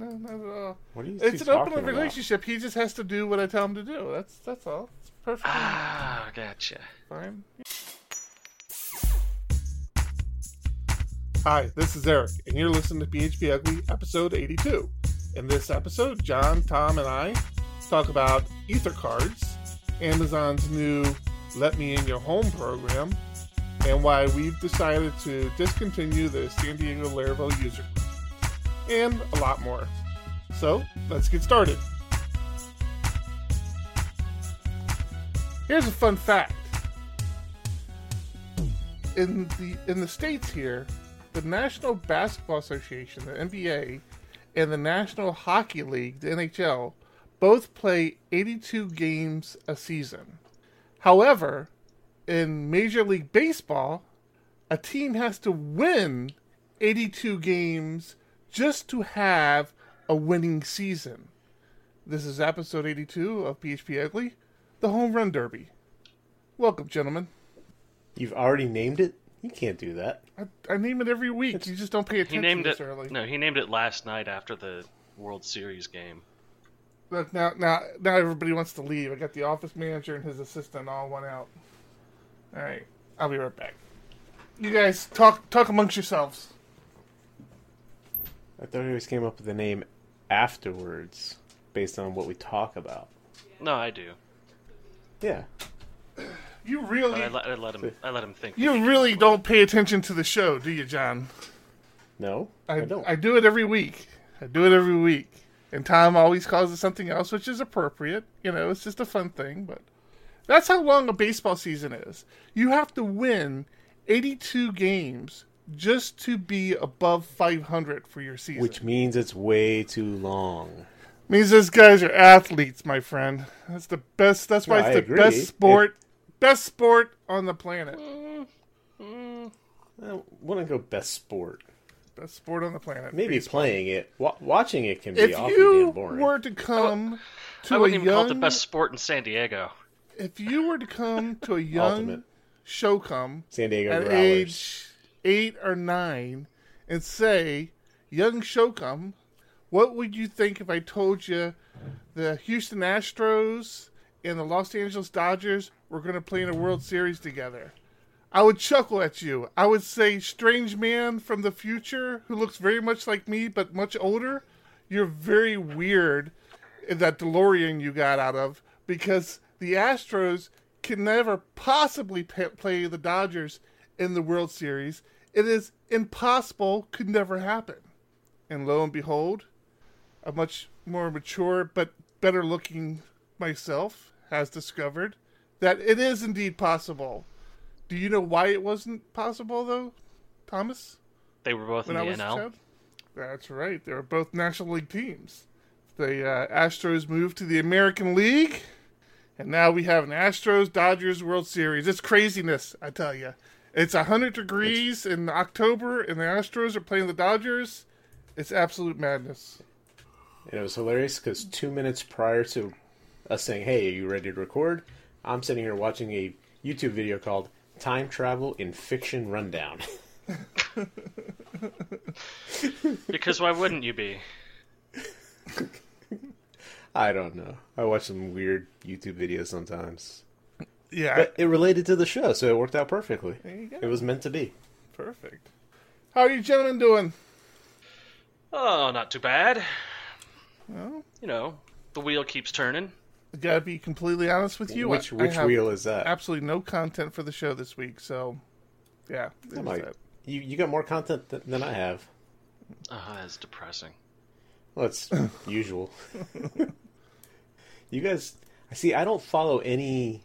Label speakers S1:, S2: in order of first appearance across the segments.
S1: no, not at all.
S2: What are you
S1: It's an open
S2: about?
S1: relationship. He just has to do what I tell him to do. That's that's all. It's perfectly
S3: Ah, gotcha.
S1: fine. Hi, this is Eric, and you're listening to PHP Ugly, episode 82. In this episode, John, Tom, and I talk about Ether cards, Amazon's new Let Me In Your Home program, and why we've decided to discontinue the San Diego Laravel user group, and a lot more. So, let's get started. Here's a fun fact. In the in the states here, the National Basketball Association, the NBA, and the National Hockey League, the NHL, both play 82 games a season. However, in Major League Baseball, a team has to win 82 games just to have a winning season. This is episode 82 of PHP Ugly, the Home Run Derby. Welcome, gentlemen.
S2: You've already named it. You can't do that.
S1: I, I name it every week. You just don't pay attention He
S3: named
S1: this
S3: it.
S1: early.
S3: No, he named it last night after the World Series game.
S1: Look, now, now, now everybody wants to leave. I got the office manager and his assistant all one out. All right, I'll be right back. You guys talk talk amongst yourselves.
S2: I thought we always came up with the name afterwards, based on what we talk about.
S3: No, I do.
S2: Yeah.
S1: You really,
S3: I let, I let him. I let him think.
S1: you really don't pay attention to the show, do you, John?
S2: No,
S1: I,
S2: I, don't.
S1: I do it every week. I do it every week. And Tom always calls it something else, which is appropriate. You know, it's just a fun thing. But that's how long a baseball season is. You have to win 82 games just to be above 500 for your season.
S2: Which means it's way too long.
S1: means those guys are athletes, my friend. That's the best. That's why
S2: No,
S1: it's
S2: I
S1: the
S2: agree.
S1: best sport, best sport on the planet.
S2: I wouldn't go best sport.
S1: Best sport on the planet.
S2: Maybe
S1: baseball.
S2: playing it, wa- watching it can be
S1: If
S2: awfully
S1: you
S2: damn boring.
S1: were to come to
S3: I
S1: a
S3: wouldn't even call it the best sport in San Diego.
S1: if you were to come to a young
S2: show
S1: come
S2: San Diego
S1: at
S2: Growlers.
S1: age eight or nine and say, "Young Shokum, what would you think if I told you the Houston Astros and the Los Angeles Dodgers were going to play in a World Series together?" I would chuckle at you. I would say, "Strange man from the future who looks very much like me but much older, you're very weird." in that DeLorean you got out of because the Astros can never possibly play the Dodgers in the World Series. It is impossible, could never happen. And lo and behold, a much more mature but better looking myself has discovered that it is indeed possible. Do you know why it wasn't possible though, Thomas?
S3: They were both
S1: when
S3: in
S1: I
S3: the
S1: was a
S3: NL.
S1: child? That's right. They were both National League teams. The uh, Astros moved to the American League, and now we have an Astros Dodgers World Series. It's craziness, I tell you. It's 100 degrees in October, and the Astros are playing the Dodgers. It's absolute madness.
S2: And it was hilarious because two minutes prior to us saying, "Hey, are you ready to record?" I'm sitting here watching a YouTube video called "Time Travel in Fiction Rundown."
S3: Because why wouldn't you be?
S2: I don't know. I watch some weird YouTube videos sometimes,
S1: Yeah,
S2: but it related to the show, so it worked out perfectly.
S1: there you go.
S2: It was meant to be.
S1: Perfect. How are you gentlemen doing?
S3: Oh, not too bad.
S1: Well,
S3: You know, the wheel keeps turning.
S1: I gotta be completely honest with you.
S2: which
S1: I- I
S2: which
S1: have
S2: wheel is that?
S1: Absolutely no content for the show this week, so yeah. there's
S2: might-
S1: that.
S2: You you got more content th- than I have.
S3: Oh, that's depressing.
S2: Well, it's usual. you guys, I see. I don't follow any.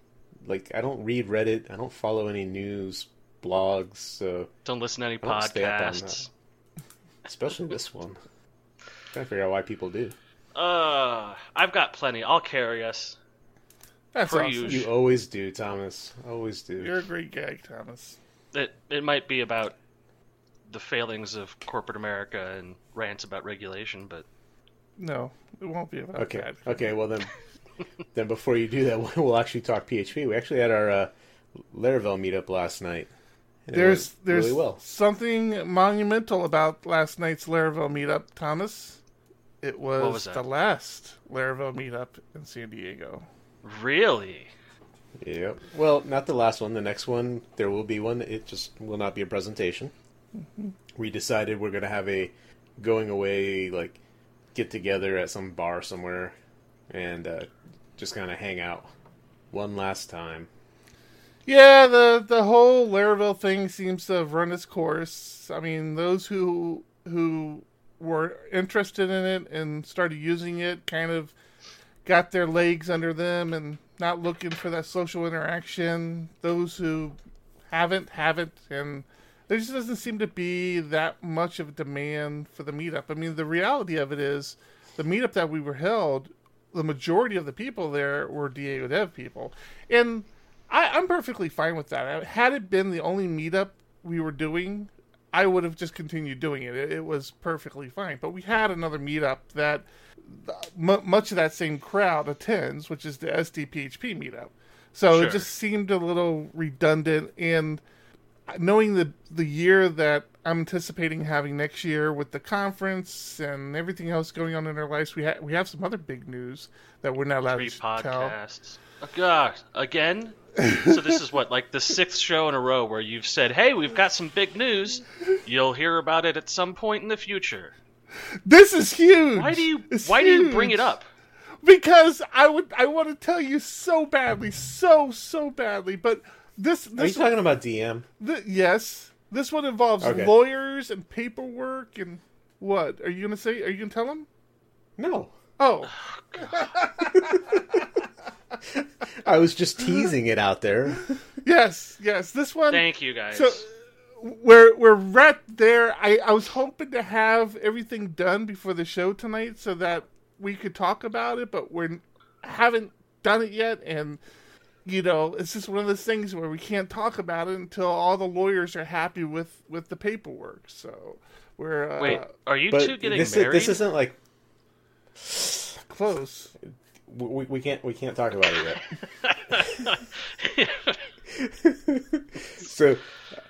S2: Like, I don't read Reddit. I don't follow any news blogs. So,
S3: Don't listen to any
S2: don't stay up on
S3: podcasts.
S2: especially this one. i Trying to figure out why people do.
S3: Uh, I've got plenty. I'll carry us.
S1: That's
S3: For
S1: awesome.
S3: you.
S2: You always do, Thomas. Always do.
S1: You're a great guy, Thomas.
S3: It it might be about the failings of corporate America and rants about regulation, but
S1: No, it won't be about
S2: Okay.
S1: that.
S2: Okay. Well then, then before you do that, we'll actually talk PHP. We actually had our uh, Laravel meetup last night.
S1: There's there's
S2: really well.
S1: something monumental about last night's Laravel meetup, Thomas. It was,
S3: was
S1: the last Laravel meetup in San Diego.
S3: Really?
S2: Yep. Well, not the last one. The next one, there will be one. It just will not be a presentation. We decided we're going to have a going away, like, get together at some bar somewhere and uh, just kind of hang out one last time.
S1: Yeah, the the whole Laravel thing seems to have run its course. I mean, those who who were interested in it and started using it kind of got their legs under them and not looking for that social interaction. Those who haven't haven't and there just doesn't seem to be that much of a demand for the meetup. I mean, the reality of it is the meetup that we were held, the majority of the people there were Diego Dev people. And I, I'm perfectly fine with that. Had it been the only meetup we were doing, I would have just continued doing it. It, it was perfectly fine. But we had another meetup that m- much of that same crowd attends, which is the SDPHP meetup. So
S3: Sure.
S1: it just seemed a little redundant. And knowing the the year that I'm anticipating having next year with the conference and everything else going on in our lives, we ha- we have some other big news that we're not allowed
S3: Three
S1: to tell.
S3: podcasts. Uh, oh, God, again? so this is what, like the sixth show in a row where you've said, "Hey, we've got some big news. You'll hear about it at some point in the future."
S1: This is huge.
S3: Why do you?
S1: It's
S3: why do you bring it up?
S1: Because I would I want to tell you so badly, so so badly, but this
S2: Are you talking about DM?
S1: th- yes, this one involves
S2: Okay.
S1: lawyers and paperwork and what? Are you gonna say? Are you gonna tell them?
S2: No.
S1: Oh,
S2: I was just teasing it out there.
S1: yes, yes. This one.
S3: Thank you guys.
S1: So we're we're right there. I I was hoping to have everything done before the show tonight so that we could talk about it, but we're haven't done it yet, and you know it's just one of those things where we can't talk about it until all the lawyers are happy with with the paperwork. So we're uh,
S3: Wait, are you
S2: But
S3: two getting
S2: this,
S3: married?
S2: this isn't like
S1: close.
S2: we, we can't we can't talk about it yet. so,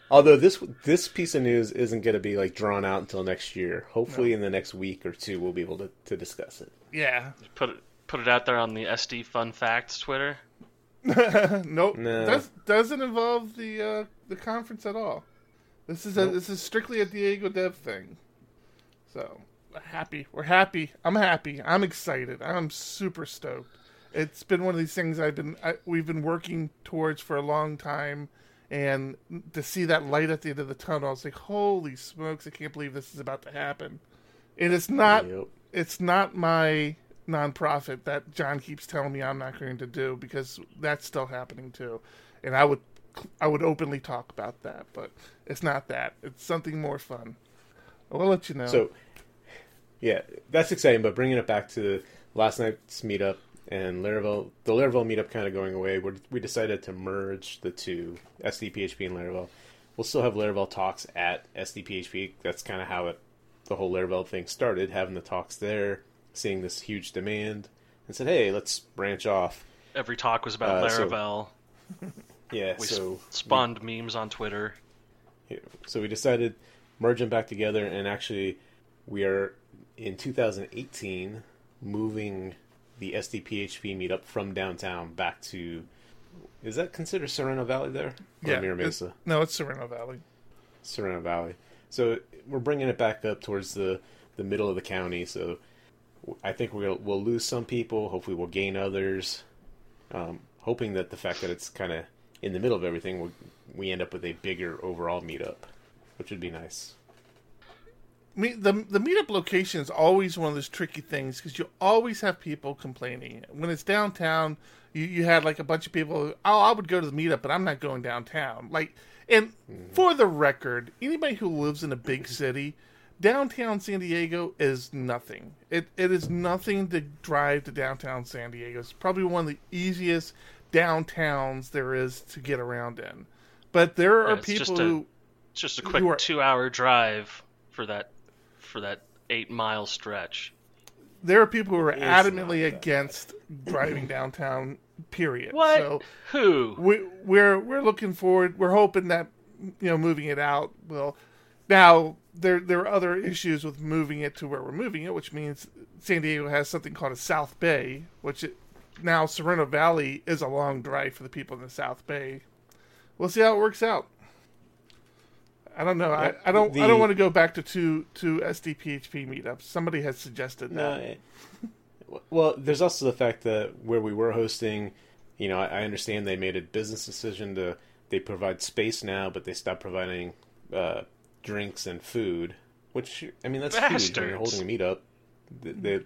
S2: although this this piece of news isn't going to be like drawn out until next year, hopefully in the next week or two we'll be able to, to discuss it.
S1: Yeah.
S3: put it put it out there on the SD Fun Facts Twitter.
S1: nope.
S2: No.
S1: Does, doesn't involve the uh, the conference at all. This is a, this is strictly a Diego Dev thing. So happy. We're happy. I'm happy. I'm excited. I'm super stoked. It's been one of these things I've been I, we've been working towards for a long time, and to see that light at the end of the tunnel, I was like, "Holy smokes! I can't believe this is about to happen." And it's not
S2: Yep.
S1: it's not my nonprofit that John keeps telling me I'm not going to do because that's still happening too, and I would I would openly talk about that, but it's not that. It's something more fun. I'll let you know.
S2: So, yeah, that's exciting. But bringing it back to last night's meetup and Laravel, the Laravel meetup kind of going away, we we decided to merge the two, SDPHP and Laravel. We'll still have Laravel talks at SDPHP. That's kind of how it, the whole Laravel thing started, having the talks there, seeing this huge demand, and said, hey, let's branch off.
S3: Every talk was about
S2: Uh, so-
S3: Laravel.
S2: Yeah,
S3: we
S2: so
S3: sp- spawned memes on Twitter.
S2: Yeah, So we decided merge them back together, and actually, we are in 2018 moving the SDPHP meetup from downtown back to. Is that considered Sorrento Valley there? Or
S1: yeah,
S2: Mira
S1: it-
S2: Mesa,
S1: no, it's Sorrento Valley.
S2: Sorrento Valley. So we're bringing it back up towards the the middle of the county. So I think we'll we'll lose some people. Hopefully, we'll gain others. Um, hoping that the fact that it's kind of in the middle of everything, we we end up with a bigger overall meetup, which would be nice.
S1: Me, the the meetup location is always one of those tricky things because you always have people complaining. When it's downtown, you, you had like a bunch of people. Oh, I would go to the meetup, but I'm not going downtown. Like, and for the record, anybody who lives in a big city, downtown San Diego is nothing. It it is nothing to drive to downtown San Diego. It's probably one of the easiest downtowns there is to get around in. But there
S3: Yeah,
S1: are
S3: just
S1: people
S3: a-
S1: who
S3: It's just a quick
S1: are-
S3: two-hour drive for that for that eight-mile stretch.
S1: there are people who are adamantly against driving downtown. Period.
S3: What?
S1: So
S3: Who?
S1: we, we're we're looking forward. We're hoping that you know moving it out will. Now there there are other issues with moving it to where we're moving it, which means San Diego has something called a South Bay, which it, now Sorrento Valley is a long drive for the people in the South Bay. We'll see how it works out. I don't know. I, I don't. I don't want to go back to two two SDPHP meetups. Somebody has suggested that.
S2: No, it- well, there's also the fact that where we were hosting, you know, I, I understand they made a business decision to they provide space now, but they stopped providing uh, drinks and food. Which I mean, that's huge when you're holding a meetup. They, they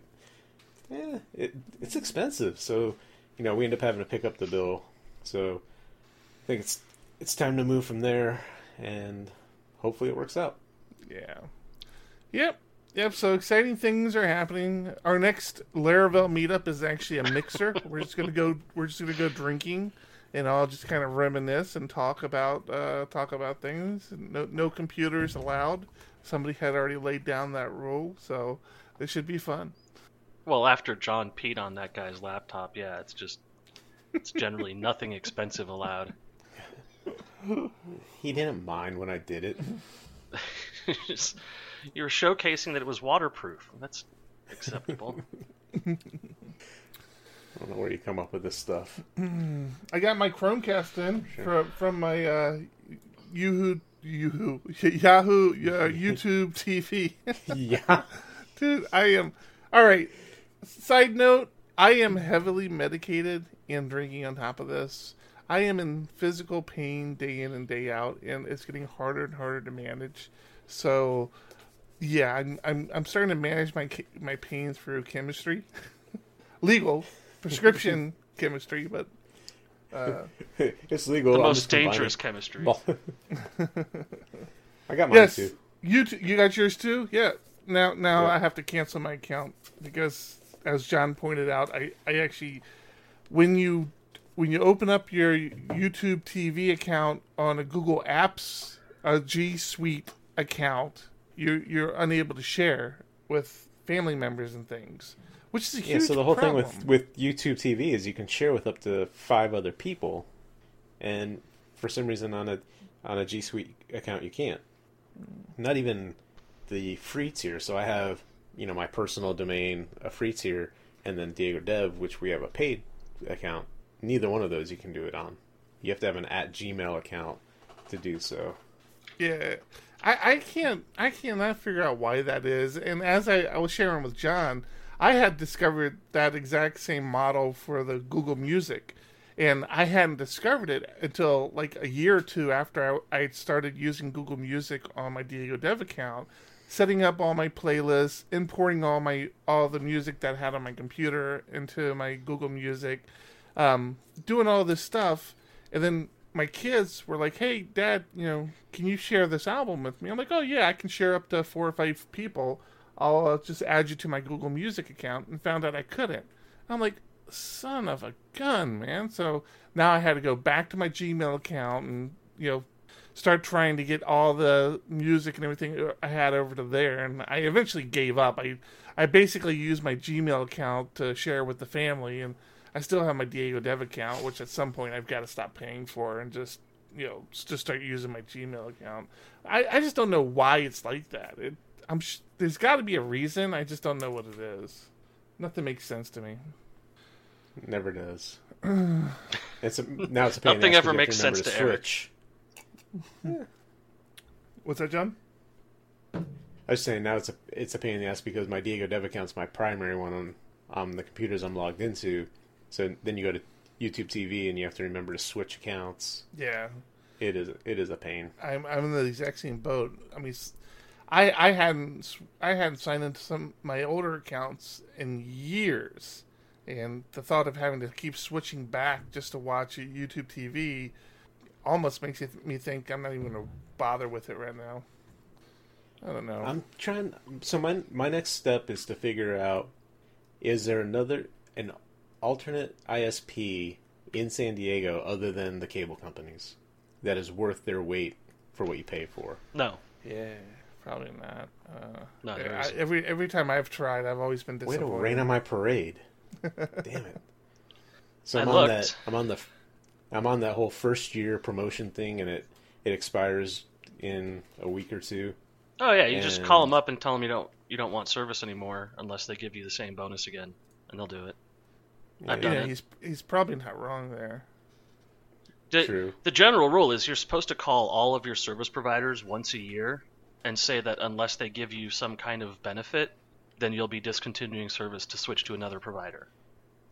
S2: yeah, it, it's expensive, so you know we end up having to pick up the bill. So I think it's it's time to move from there, and hopefully it works out.
S1: Yeah. Yep. Yep. So exciting things are happening. Our next Laravel meetup is actually a mixer. we're just gonna go. We're just gonna go drinking, and I'll just kind of reminisce and talk about uh, talk about things. No, no computers allowed. Somebody had already laid down that rule, so this should be fun.
S3: Well, after John peed on that guy's laptop, yeah, it's just it's generally nothing expensive allowed.
S2: He didn't mind when I did it.
S3: Just- you were showcasing that it was waterproof. That's acceptable.
S2: I don't know where you come up with this stuff.
S1: I got my Chromecast in from from my uh, Yahoo Yahoo Yahoo uh, YouTube TV.
S2: yeah.
S1: Dude, I am. All right. Side note: I am heavily medicated and drinking on top of this. I am in physical pain day in and day out, and it's getting harder and harder to manage. So, yeah, I'm I'm, I'm starting to manage my my pain through chemistry, legal prescription chemistry, but uh,
S2: it's legal.
S3: the
S2: I'm
S3: most
S2: just combining-
S3: dangerous chemistry.
S2: I got mine
S1: yes,
S2: too.
S1: you t- you got yours too. Yeah. Now now
S2: Yeah.
S1: I have to cancel my account because, as John pointed out, I I actually when you when you open up your YouTube TV account on a Google Apps a G Suite account, you you're unable to share with family members and things, which is a huge
S2: Yeah, so the whole
S1: problem.
S2: thing with with YouTube TV is you can share with up to five other people, and for some reason on a on a G Suite account you can't. Not even the free tier. So I have you know my personal domain, a free tier, and then Diego Dev, which we have a paid account. Neither one of those you can do it on. You have to have an at Gmail account to do so.
S1: Yeah, I, I can't I cannot figure out why that is. And as I, I was sharing with John, I had discovered that exact same model for the Google Music, and I hadn't discovered it until like a year or two after I, I started using Google Music on my Diego Dev account, setting up all my playlists, importing all my all the music that I had on my computer into my Google Music, um, doing all this stuff, and then my kids were like, "Hey, Dad, you know, can you share this album with me?" I'm like, "Oh yeah, I can share up to four or five people. I'll uh, just add you to my Google Music account." And found out I couldn't. I'm like, "Son of a gun, man!" So now I had to go back to my Gmail account and you know start trying to get all the music and everything I had over to there. And I eventually gave up. I I basically used my Gmail account to share with the family and. I still have my Diego Dev account, which at some point I've got to stop paying for and just you know just start using my Gmail account. I, I just don't know why it's like that. It I'm sh- there's got to be a reason. I just don't know what it is. Nothing makes sense to me.
S2: Never does. it's a, now it's a pain
S3: Nothing
S2: ass
S3: ever
S2: 'cause you have
S3: makes sense
S2: to
S3: to Eric.
S2: switch.
S1: What's that, John?
S2: I was saying now it's a it's a pain in the ass because my Diego Dev account's my primary one on on the computers I'm logged into. So then you go to YouTube TV and you have to remember to switch accounts.
S1: Yeah,
S2: It is it is a pain.
S1: I'm I'm in the exact same boat. I mean, s- I I hadn't I hadn't signed into some my older accounts in years, and the thought of having to keep switching back just to watch YouTube TV almost makes me think I'm not even gonna bother with it right now. I don't know.
S2: I'm trying. So my my next step is to figure out is there another an alternate ISP in San Diego other than the cable companies that is worth their weight for what you pay for.
S3: No,
S1: yeah, probably not. Uh,
S3: No,
S1: I, every every time I've tried, I've always been disappointed.
S2: Way to rain on my parade. Damn it. So
S3: I
S2: I'm on
S3: looked.
S2: that. I'm on the. I'm on that whole first year promotion thing, and it it expires in a week or two.
S3: Oh yeah, you just call them up and tell them you don't you don't want service anymore unless they give you the same bonus again, and they'll do it. I've done
S1: Yeah,
S3: it.
S1: he's he's probably not wrong there.
S3: The,
S2: True.
S3: the general rule is you're supposed to call all of your service providers once a year and say that unless they give you some kind of benefit, then you'll be discontinuing service to switch to another provider.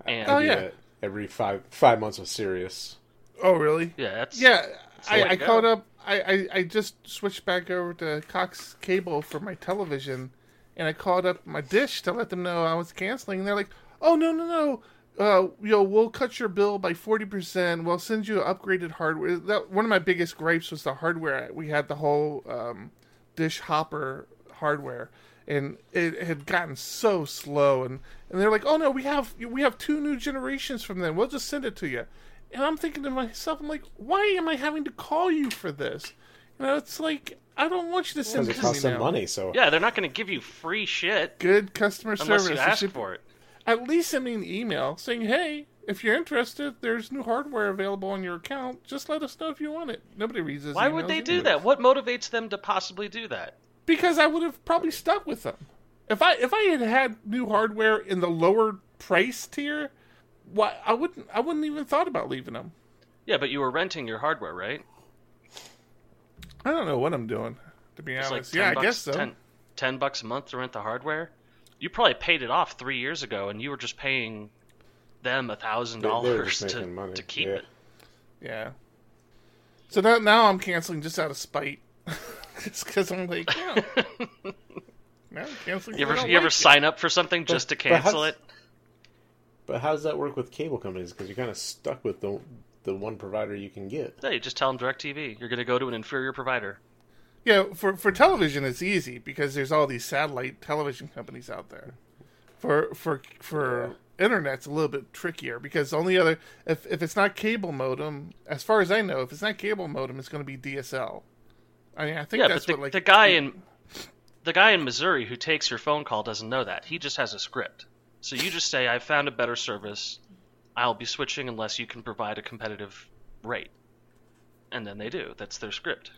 S3: And
S1: Oh, yeah.
S2: every five five months with Sirius.
S1: Oh, really?
S3: yeah, that's
S1: Yeah,
S3: the
S1: I,
S3: way
S1: I caught up. I, I, I just switched back over to Cox Cable for my television, and I called up my dish to let them know I was canceling. And they're like, "Oh no no no, uh, you know we'll cut your bill by forty percent. We'll send you upgraded hardware." That one of my biggest gripes was the hardware. We had the whole um, dish hopper hardware. And it had gotten so slow, and, and they're like, "Oh no, we have we have two new generations from them. We'll just send it to you." And I'm thinking to myself, I'm like, why am I having to call you for this? You know, it's like I don't want you to send
S2: Because
S1: it
S2: it
S1: me
S2: costs them
S1: now.
S2: money, so
S3: yeah, they're not going to give you free shit
S1: Good customer
S3: unless
S1: service.
S3: you ask
S1: should
S3: for it.
S1: At least send me an email saying, "Hey, if you're interested, there's new hardware available on your account. Just let us know if you want it." Nobody reads those
S3: Why would they do
S1: anyways.
S3: that? What motivates them to possibly do that?
S1: Because I would have probably stuck with them. If I if I had had new hardware in the lower price tier, why I wouldn't I wouldn't even thought about leaving them.
S3: Yeah, but you were renting your hardware, right?
S1: I don't know what I'm doing to be
S3: It's
S1: honest.
S3: 10
S1: yeah, I guess so.
S3: 10, 10 bucks a month to rent the hardware. You probably paid it off three years ago, and you were just paying them a thousand
S2: They- they were
S3: dollars to
S2: money,
S3: to keep
S2: yeah.
S3: it.
S1: Yeah. So now, now I'm canceling just out of spite. just because I'm like, yeah. now I'm canceling.
S3: You
S1: 'cause I
S3: ever
S1: don't
S3: you ever
S1: like it.
S3: sign up for something just to
S2: but how's-
S3: cancel it?
S2: But how does that work with cable companies? Because you're kind of stuck with the the one provider you can get.
S3: Yeah, you just tell them DirecTV. You're going to go to an inferior provider.
S1: Yeah, for for television it's easy because there's all these satellite television companies out there. For for for internet's a little bit trickier because the only other if if it's not cable modem, as far as I know, if it's not cable modem, it's going to be DSL. I mean, I think
S3: Yeah,
S1: that's
S3: but the,
S1: what like
S3: the guy in the guy in Missouri who takes your phone call doesn't know that. He just has a script. So you just say, "I found a better service. I'll be switching unless you can provide a competitive rate." And then they do. That's their script.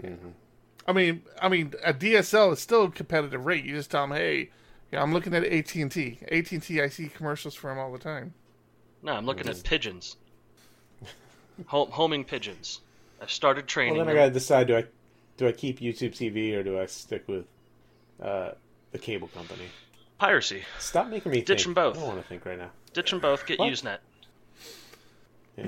S3: Mm-hmm.
S1: I mean, I mean, a DSL is still a competitive rate. You just tell them, hey, yeah, I'm looking at AT and T. AT and T, I see commercials for them all the time.
S3: No, I'm looking at pigeons. Home, homing pigeons. I've started training
S2: Well, then I
S3: them.
S2: gotta decide: do I do I keep YouTube TV or do I stick with uh, the cable company?
S3: Piracy.
S2: Stop making me
S3: Ditch
S2: think.
S3: them both.
S2: I don't want to think right now.
S3: Ditch them both. Get
S2: What?
S3: Usenet.
S2: Yeah.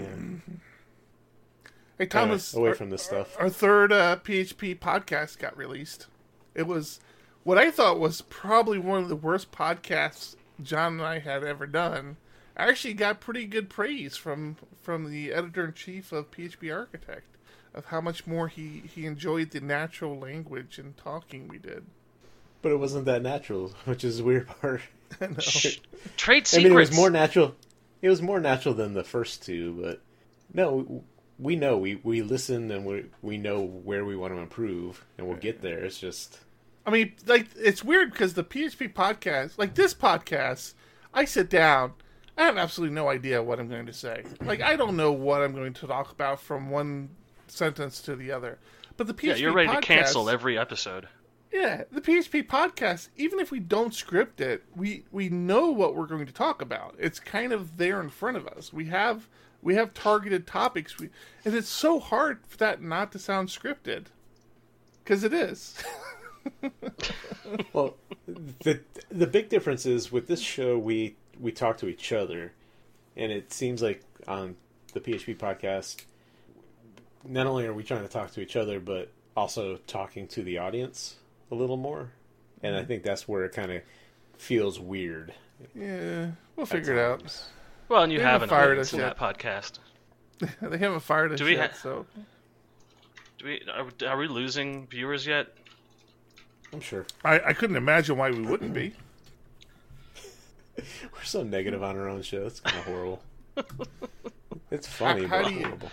S1: Hey, Thomas,
S2: away
S1: our,
S2: from this stuff.
S1: our third uh, PHP podcast got released. It was what I thought was probably one of the worst podcasts John and I had ever done. I actually got pretty good praise from from the editor in chief of PHP Architect of how much more he, he enjoyed the natural language and talking we did.
S2: But it wasn't that natural, which is the weird part.
S1: I know.
S3: Shh. Trade
S2: I
S3: secrets.
S2: mean, it was more natural. It was more natural than the first two, but no, we know we we listen and we we know where we want to improve, and we'll get there. It's just
S1: I mean, like it's weird because the PHP podcast, like this podcast, I sit down, I have absolutely no idea what I'm going to say. Like I don't know what I'm going to talk about from one sentence to the other. But the PHP
S3: yeah, you're ready
S1: podcast,
S3: to cancel every episode.
S1: Yeah, the PHP podcast, even if we don't script it, we we know what we're going to talk about. It's kind of there in front of us. We have we have targeted topics. We and it's so hard for that not to sound scripted. Cuz it is.
S2: well, the the big difference is with this show we we talk to each other, and it seems like on the PHP podcast, not only are we trying to talk to each other, but also talking to the audience a little more, and I mm-hmm. think that's where it kind of feels weird.
S1: yeah, we'll
S2: at
S1: figure it out.
S3: Well, and you
S1: They
S3: have
S1: haven't
S3: an
S1: fired us
S3: in
S1: yet.
S3: that podcast.
S1: they haven't fired us
S3: Do we
S1: yet,
S3: ha-
S1: so
S3: Do we are, are we losing viewers yet?
S2: I'm sure
S1: I, I couldn't imagine why we wouldn't be.
S2: we're so negative on our own show. It's kind of horrible. It's funny,
S1: how
S2: but
S1: do you-
S2: horrible.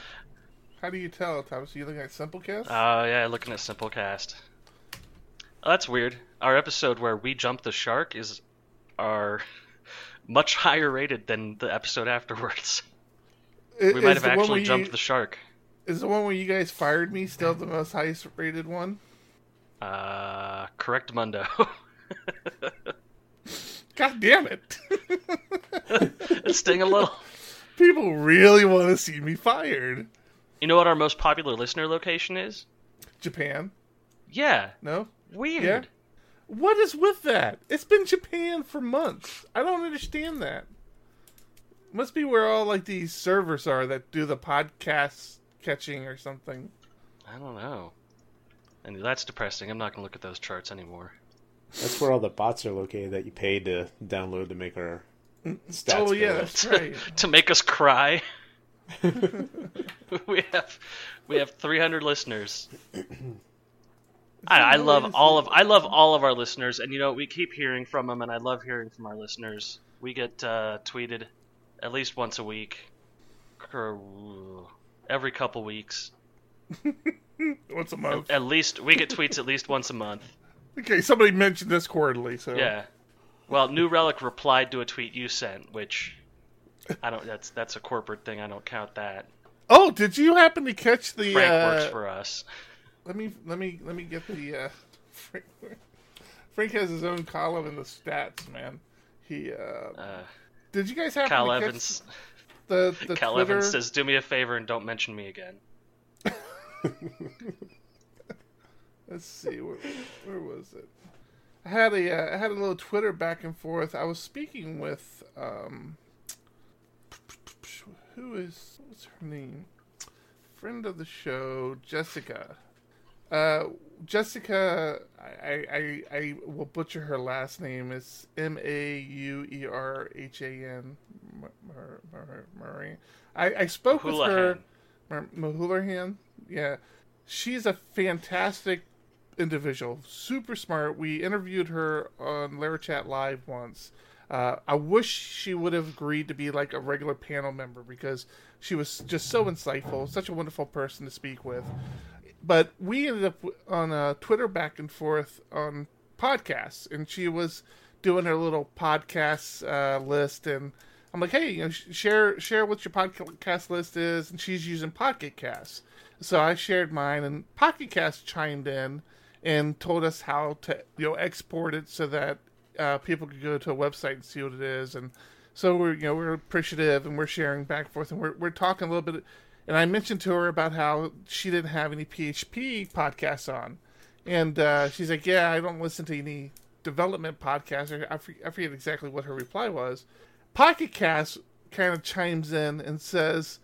S1: How do you tell, Thomas? Are you looking at Simplecast?
S3: Oh yeah, looking at Simplecast. Oh, that's weird. Our episode where we jump the shark is are much higher rated than the episode afterwards.
S1: I-
S3: We might
S1: is
S3: have
S1: the one
S3: actually
S1: where you-
S3: jumped the shark.
S1: Is the one where you guys fired me still the most highest rated one?
S3: Uh, correct, Mundo.
S1: God damn it!
S3: it's sting a little.
S1: People really want to see me fired.
S3: You know what our most popular listener location is?
S1: Japan?
S3: Yeah,
S1: No?
S3: weird.
S1: Yeah. What is with that? It's been Japan for months. I don't understand that. Must be where all like these servers are that do the podcast catching or something.
S3: I don't know. And that's depressing. I'm not gonna look at those charts anymore.
S2: That's where all the bots are located that you paid to download to make our stats.
S1: oh yeah, that's right.
S3: to make us cry. we have we have 300 listeners. I, I love all of I love all of our listeners, and you know we keep hearing from them, and I love hearing from our listeners. We get uh, tweeted at least once a week, or every couple weeks.
S1: Once a month.
S3: At least we get tweets at least once a month.
S1: Okay, somebody mentioned this quarterly, so
S3: Yeah. Well, New Relic replied to a tweet you sent, which I don't. That's that's a corporate thing. I don't count that.
S1: Oh, did you happen to catch the?
S3: Frank
S1: uh,
S3: works for us.
S1: Let me let me let me get the. Uh, Frank, Frank has his own column in the stats, man. He. Uh,
S3: Uh,
S1: did you guys happen
S3: Cal
S1: to catch
S3: Evans.
S1: the the
S3: Cal
S1: Twitter?
S3: Evans says, "Do me a favor and don't mention me again."
S1: Let's see where, where was it? I had a uh, I had a little Twitter back and forth. I was speaking with um, who is what's her name? Friend of the show, Jessica. Uh, Jessica, I, I I will butcher her last name. It's M A U E R H A N. Murray. I, I spoke with her. Mahulahan, yeah, she's a fantastic individual, super smart. We interviewed her on Lara Chat Live once. Uh, I wish she would have agreed to be like a regular panel member because she was just so insightful, such a wonderful person to speak with. But we ended up on a Twitter back and forth on podcasts, and she was doing her little podcast uh, list, and I'm like, hey, you know, share share what your podcast list is, and she's using Pocket Cast. So I shared mine, and Pocket Cast chimed in and told us how to you know export it so that uh, people could go to a website and see what it is, and so we're you know we're appreciative and we're sharing back and forth, and we're we're talking a little bit. And I mentioned to her about how she didn't have any PHP podcasts on, and uh, she's like, "Yeah, I don't listen to any development podcasts." I, I forget exactly what her reply was. Pocket Cast kind of chimes in and says,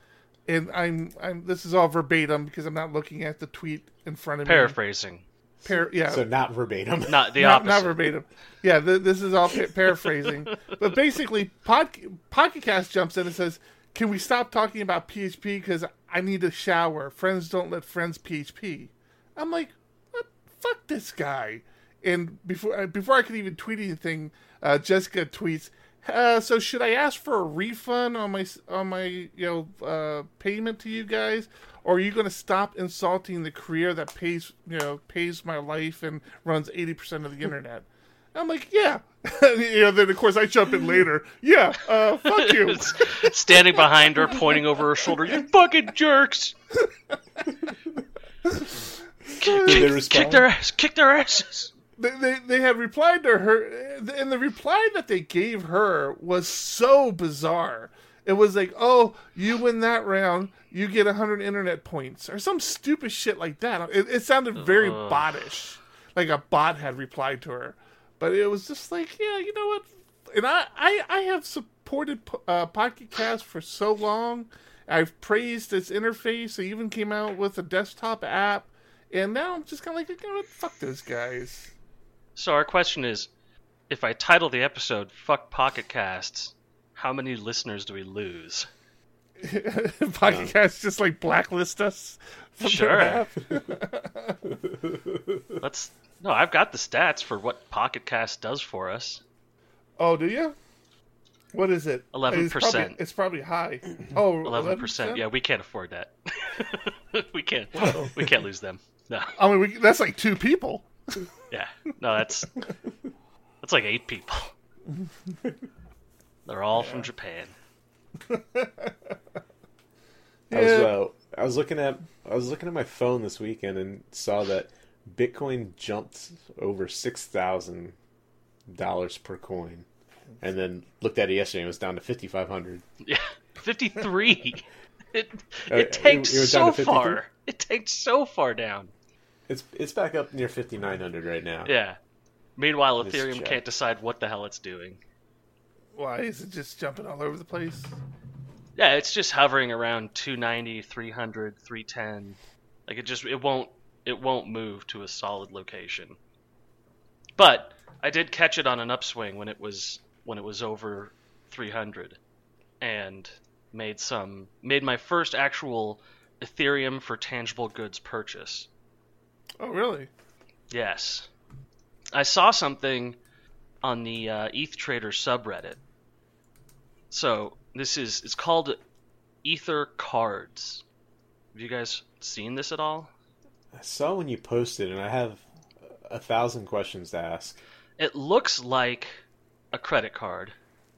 S1: and I'm, I'm this is all verbatim because I'm not looking at the tweet in front of me.
S3: Paraphrasing,
S1: Par- yeah,
S2: So not verbatim.
S3: not the
S1: not,
S3: opposite.
S1: not verbatim. Yeah, th- this is all pa- paraphrasing. but basically, Pod- Pocket Cast jumps in and says, "Can we stop talking about PHP? Because I need a shower. Friends don't let friends PHP." I'm like, what? "Fuck this guy!" And before uh, before I could even tweet anything, uh, Jessica tweets. Uh, so should I ask for a refund on my on my you know uh, payment to you guys, or are you going to stop insulting the career that pays you know pays my life and runs eighty percent of the internet? I'm like, yeah. you know, then of course I jump in later. Yeah, uh, fuck you.
S3: Standing behind her, pointing over her shoulder. You fucking jerks!
S2: Did they
S3: Kick their ass! Kick their asses!
S1: They, they they had replied to her, and the reply that they gave her was so bizarre. It was like, "Oh, you win that round, you get hundred internet points," or some stupid shit like that. It, it sounded very
S3: Ugh.
S1: bottish, like a bot had replied to her. But it was just like, yeah, you know what? And I I, I have supported uh, Pocket Cast for so long. I've praised its interface. They even came out with a desktop app, and now I'm just kind of like, you know what? Fuck those guys.
S3: So our question is, if I title the episode "Fuck Pocket Casts," how many listeners do we lose?
S1: Pocket Cast just like blacklist us.
S3: Sure. Let's. No, I've got the stats for what Pocket Cast does for us.
S1: Oh, do you? What is it?
S3: 11%.
S1: It's probably, it's probably high. Oh,
S3: Eleven percent. Yeah, we can't afford that. we can't.
S1: Whoa.
S3: We can't lose them. No.
S1: I mean, we, that's like two people.
S3: Yeah. No, that's that's like eight people. They're all from Japan.
S2: I was uh, I was looking at I was looking at my phone this weekend and saw that Bitcoin jumped over six thousand dollars per coin, and then looked at it yesterday and it was down to fifty five hundred.
S3: Yeah, fifty three. it
S2: Uh,
S3: it takes
S2: it was down
S3: so far. It takes so far down.
S2: It's it's back up near fifty nine hundred right now.
S3: Yeah. Meanwhile,
S2: This
S3: Ethereum
S2: check.
S3: can't decide what the hell it's doing.
S1: Why is it just jumping all over the place?
S3: Yeah, it's just hovering around 290, 300, 310. Like it just it won't it won't move to a solid location. But I did catch it on an upswing when it was when it was over 300 and made some made my first actual Ethereum for tangible goods purchase.
S1: Oh, really?
S3: Yes. I saw something on the uh, ETH Trader subreddit. So this is it's called Ether Cards. Have you guys seen this at all?
S2: I saw when you posted, and I have a thousand questions to ask.
S3: It looks like a credit card.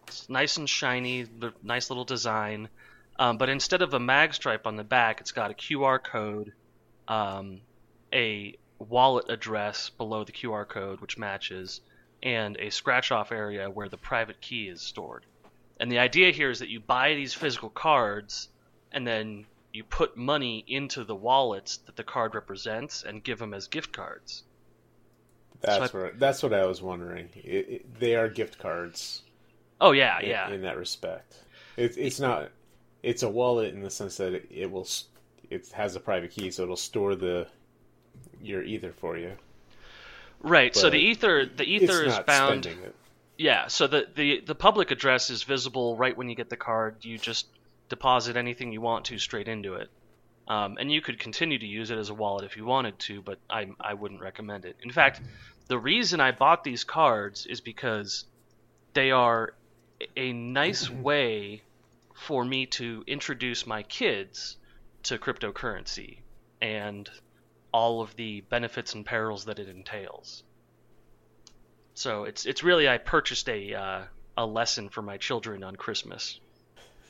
S3: It's nice and shiny, the nice little design. Um, but instead of a mag stripe on the back, it's got a QR code, um, a wallet address below the QR code, which matches, and a scratch off area where the private key is stored. And the idea here is that you buy these physical cards, and then you put money into the wallets that the card represents and give them as gift cards.
S2: That's
S3: So
S2: what that's what I was wondering. It, it, they are gift cards.
S3: Oh yeah,
S2: in,
S3: yeah.
S2: in that respect. It, it's not. It's a wallet in the sense that it will. It has a private key, so it'll store the your ether for you.
S3: Right. So the ether, the ether is bound. Yeah. So the, the the public address is visible right when you get the card. You just deposit anything you want to straight into it, um, and you could continue to use it as a wallet if you wanted to, but I I wouldn't recommend it. In fact, the reason I bought these cards is because they are a nice way for me to introduce my kids to cryptocurrency and all of the benefits and perils that it entails. So it's it's really I purchased a uh, a lesson for my children on Christmas.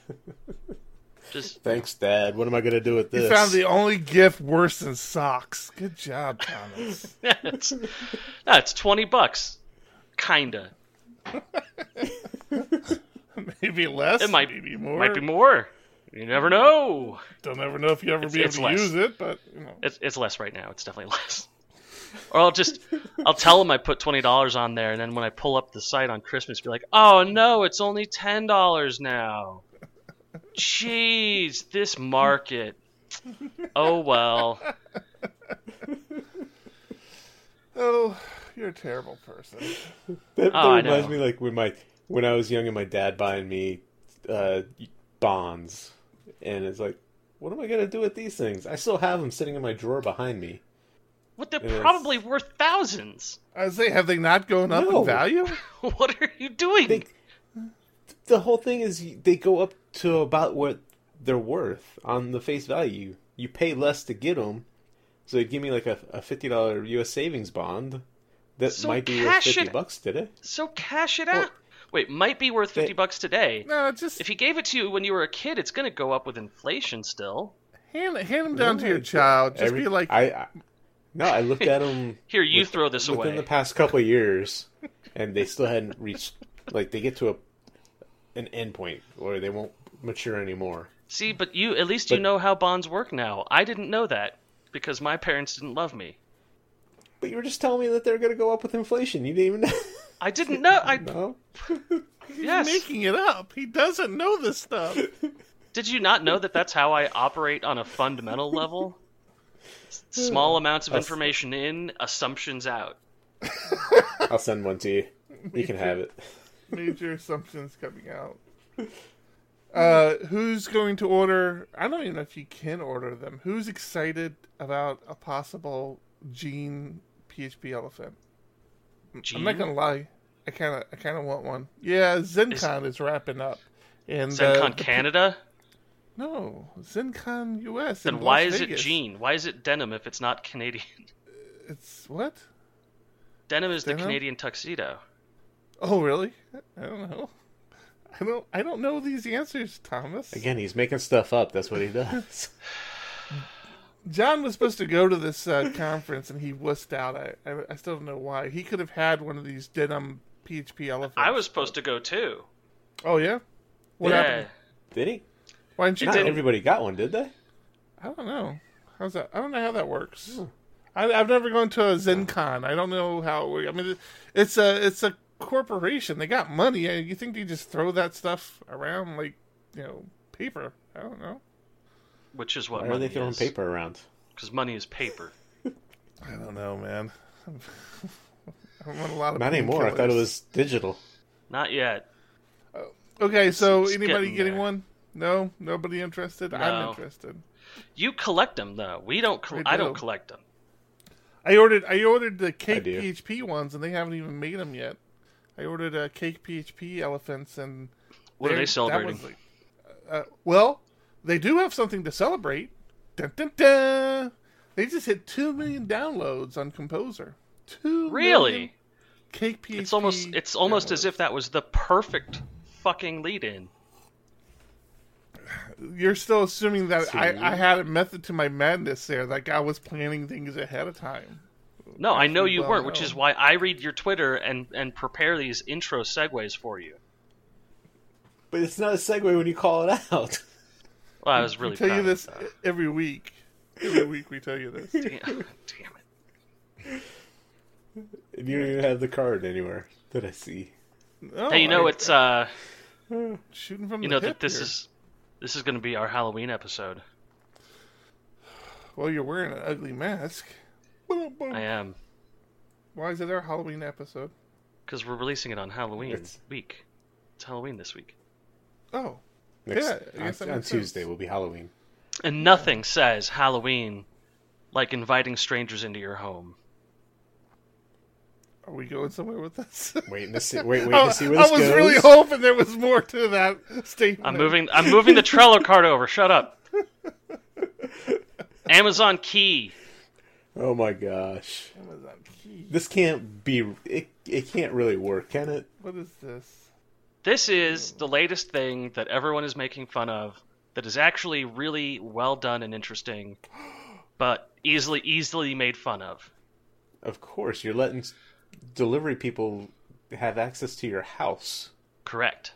S3: Just
S2: Thanks, Dad. What am I going to do with this?
S1: You found the only gift worse than socks. Good job, Thomas.
S3: it's no, it's twenty bucks, kinda.
S1: maybe less.
S3: It might
S1: maybe more.
S3: Might be more. You never know.
S1: Don't ever know if you ever
S3: It's-
S1: be able to
S3: less.
S1: use it, but you know.
S3: It's it's less right now. It's definitely less. Or I'll just I'll tell them I put twenty dollars on there, and then when I pull up the site on Christmas, be like, oh no, it's only ten dollars now. Jeez, this market. Oh well.
S1: Oh, you're a terrible person.
S2: That, that
S3: Oh,
S2: reminds me like when my when I was young and my dad buying me uh, bonds, and it's like, what am I gonna do with these things? I still have them sitting in my drawer behind me.
S3: What they're
S2: Yes.
S3: probably worth thousands.
S1: I was saying, have they not gone up
S2: No.
S1: in value?
S3: What are you doing?
S2: They, the whole thing is they go up to about what they're worth on the face value. You pay less to get them, so you give me like a, a fifty dollar U.S. savings bond that
S3: So
S2: might be worth fifty
S3: it-
S2: bucks today.
S3: So cash it
S2: Well,
S3: out. Wait, might be worth fifty
S2: they-
S3: bucks today.
S1: No, just
S3: If he gave it to you when you were a kid, it's going to go up with inflation still.
S1: hand hand them down
S2: No,
S1: to your child. Just
S2: Every-
S1: be like,
S2: I, I no, I looked at them.
S3: Here, you
S2: with-
S3: throw this
S2: within
S3: away.
S2: the past couple of years, and they still hadn't reached like they get to a an end point where they won't mature anymore.
S3: See, but you at least you know how bonds work now. I didn't know that because my parents didn't love me.
S2: But you were just telling me that they're going to go up with inflation. You didn't even know.
S3: I didn't know. I
S2: no.
S1: he's
S3: yes.
S1: making it up. He doesn't know this stuff.
S3: Did you not know that that's how I operate on a fundamental level? Small amounts of
S2: Us-
S3: information in, assumptions out.
S2: I'll send one to you. You can have it.
S1: Major assumptions coming out. Uh, who's going to order? I don't even know if you can order them. Who's excited about a possible Gene PHP elephant? I'm not gonna lie. I kind of, I kind of want one. Yeah, ZendCon is, wrapping up, and uh,
S3: ZendCon
S1: the-
S3: Canada?
S1: No, ZendCon US. in
S3: Then why
S1: Las
S3: is it
S1: Vegas.
S3: Gene? Why is it denim if it's not Canadian?
S1: It's what?
S3: Denim is the Canadian tuxedo.
S1: Oh, really? I don't know. I don't. I don't know these answers, Thomas.
S2: Again, he's making stuff up. That's what he does.
S1: John was supposed to go to this uh, conference and he wussed out. I, I I still don't know why. He could have had one of these denim PHP elephants.
S3: I was supposed to go too.
S1: Oh yeah. What
S3: yeah.
S1: happened?
S2: Did he?
S1: Why didn't you?
S2: Not
S1: go?
S2: everybody got one, did they?
S1: I don't know. How's that? I don't know how that works. I, I've never gone to a ZendCon. I don't know how. It works. I mean, it's a it's a corporation. They got money. You think they just throw that stuff around like you know paper? I don't know.
S3: Which is what
S2: Why are they throwing
S3: is.
S2: paper around?
S3: Because money is paper.
S1: I don't know, man. I'm on a lot of
S2: Not anymore. I thought it was digital.
S3: Not yet.
S1: Okay, so
S3: It's
S1: anybody
S3: getting
S1: getting one? No, nobody interested. I'm interested.
S3: You collect them though. We don't. Col-
S1: I
S3: I, don't collect them.
S1: I ordered I ordered the cake. PHP ones, and they haven't even made them yet. I ordered uh, cake PHP elephants, and
S3: What are
S1: they're-
S3: they
S1: that
S3: celebrating?
S1: was like- uh, well, they do have something to celebrate. Dun, dun, dun. They just hit two million downloads on Composer. Two
S3: Really?
S1: million cake PHP.
S3: It's almost. It's almost as if that was the perfect fucking lead-in.
S1: you're still assuming that I, I had a method to my madness there. Like I was planning things ahead of time.
S3: No, I know you
S1: well,
S3: weren't, which is why I read your Twitter and and prepare these intro segues for you.
S2: But it's not a segue when you call it out.
S3: Well, I was really
S1: we tell you this
S3: of
S1: every week. Every week we tell you this.
S3: Damn, damn it.
S2: And you don't even have the card anywhere that I see.
S1: No,
S3: hey, you know
S1: I-
S3: it's uh,
S1: shooting from
S3: you
S1: the
S3: know
S1: hip
S3: that this
S1: here.
S3: is this is going to be our Halloween episode.
S1: Well, you're wearing an ugly mask. Boom, boom.
S3: I am
S1: Why is it our Halloween episode?
S3: because we're releasing it on Halloween
S2: It's-
S3: week. It's Halloween this week,
S1: Oh,
S2: Next,
S1: Yeah,
S2: on, on Tuesday will be Halloween.
S3: and nothing says Halloween like inviting strangers into your home.
S1: are we going somewhere with this?
S2: Waiting to see. Wait, wait
S1: I,
S2: to see where
S1: I was
S2: goes.
S1: really hoping there was more to that statement.
S3: I'm moving. I'm moving the Trello card over. Shut up. Amazon Key.
S2: Oh my gosh,
S1: Amazon key.
S2: this can't be. It, it can't really work, can it?
S1: What is this?
S3: This is the latest thing that everyone is making fun of that is actually really well done and interesting, but easily easily made fun of.
S2: Of course, you're letting delivery people have access to your house.
S3: Correct.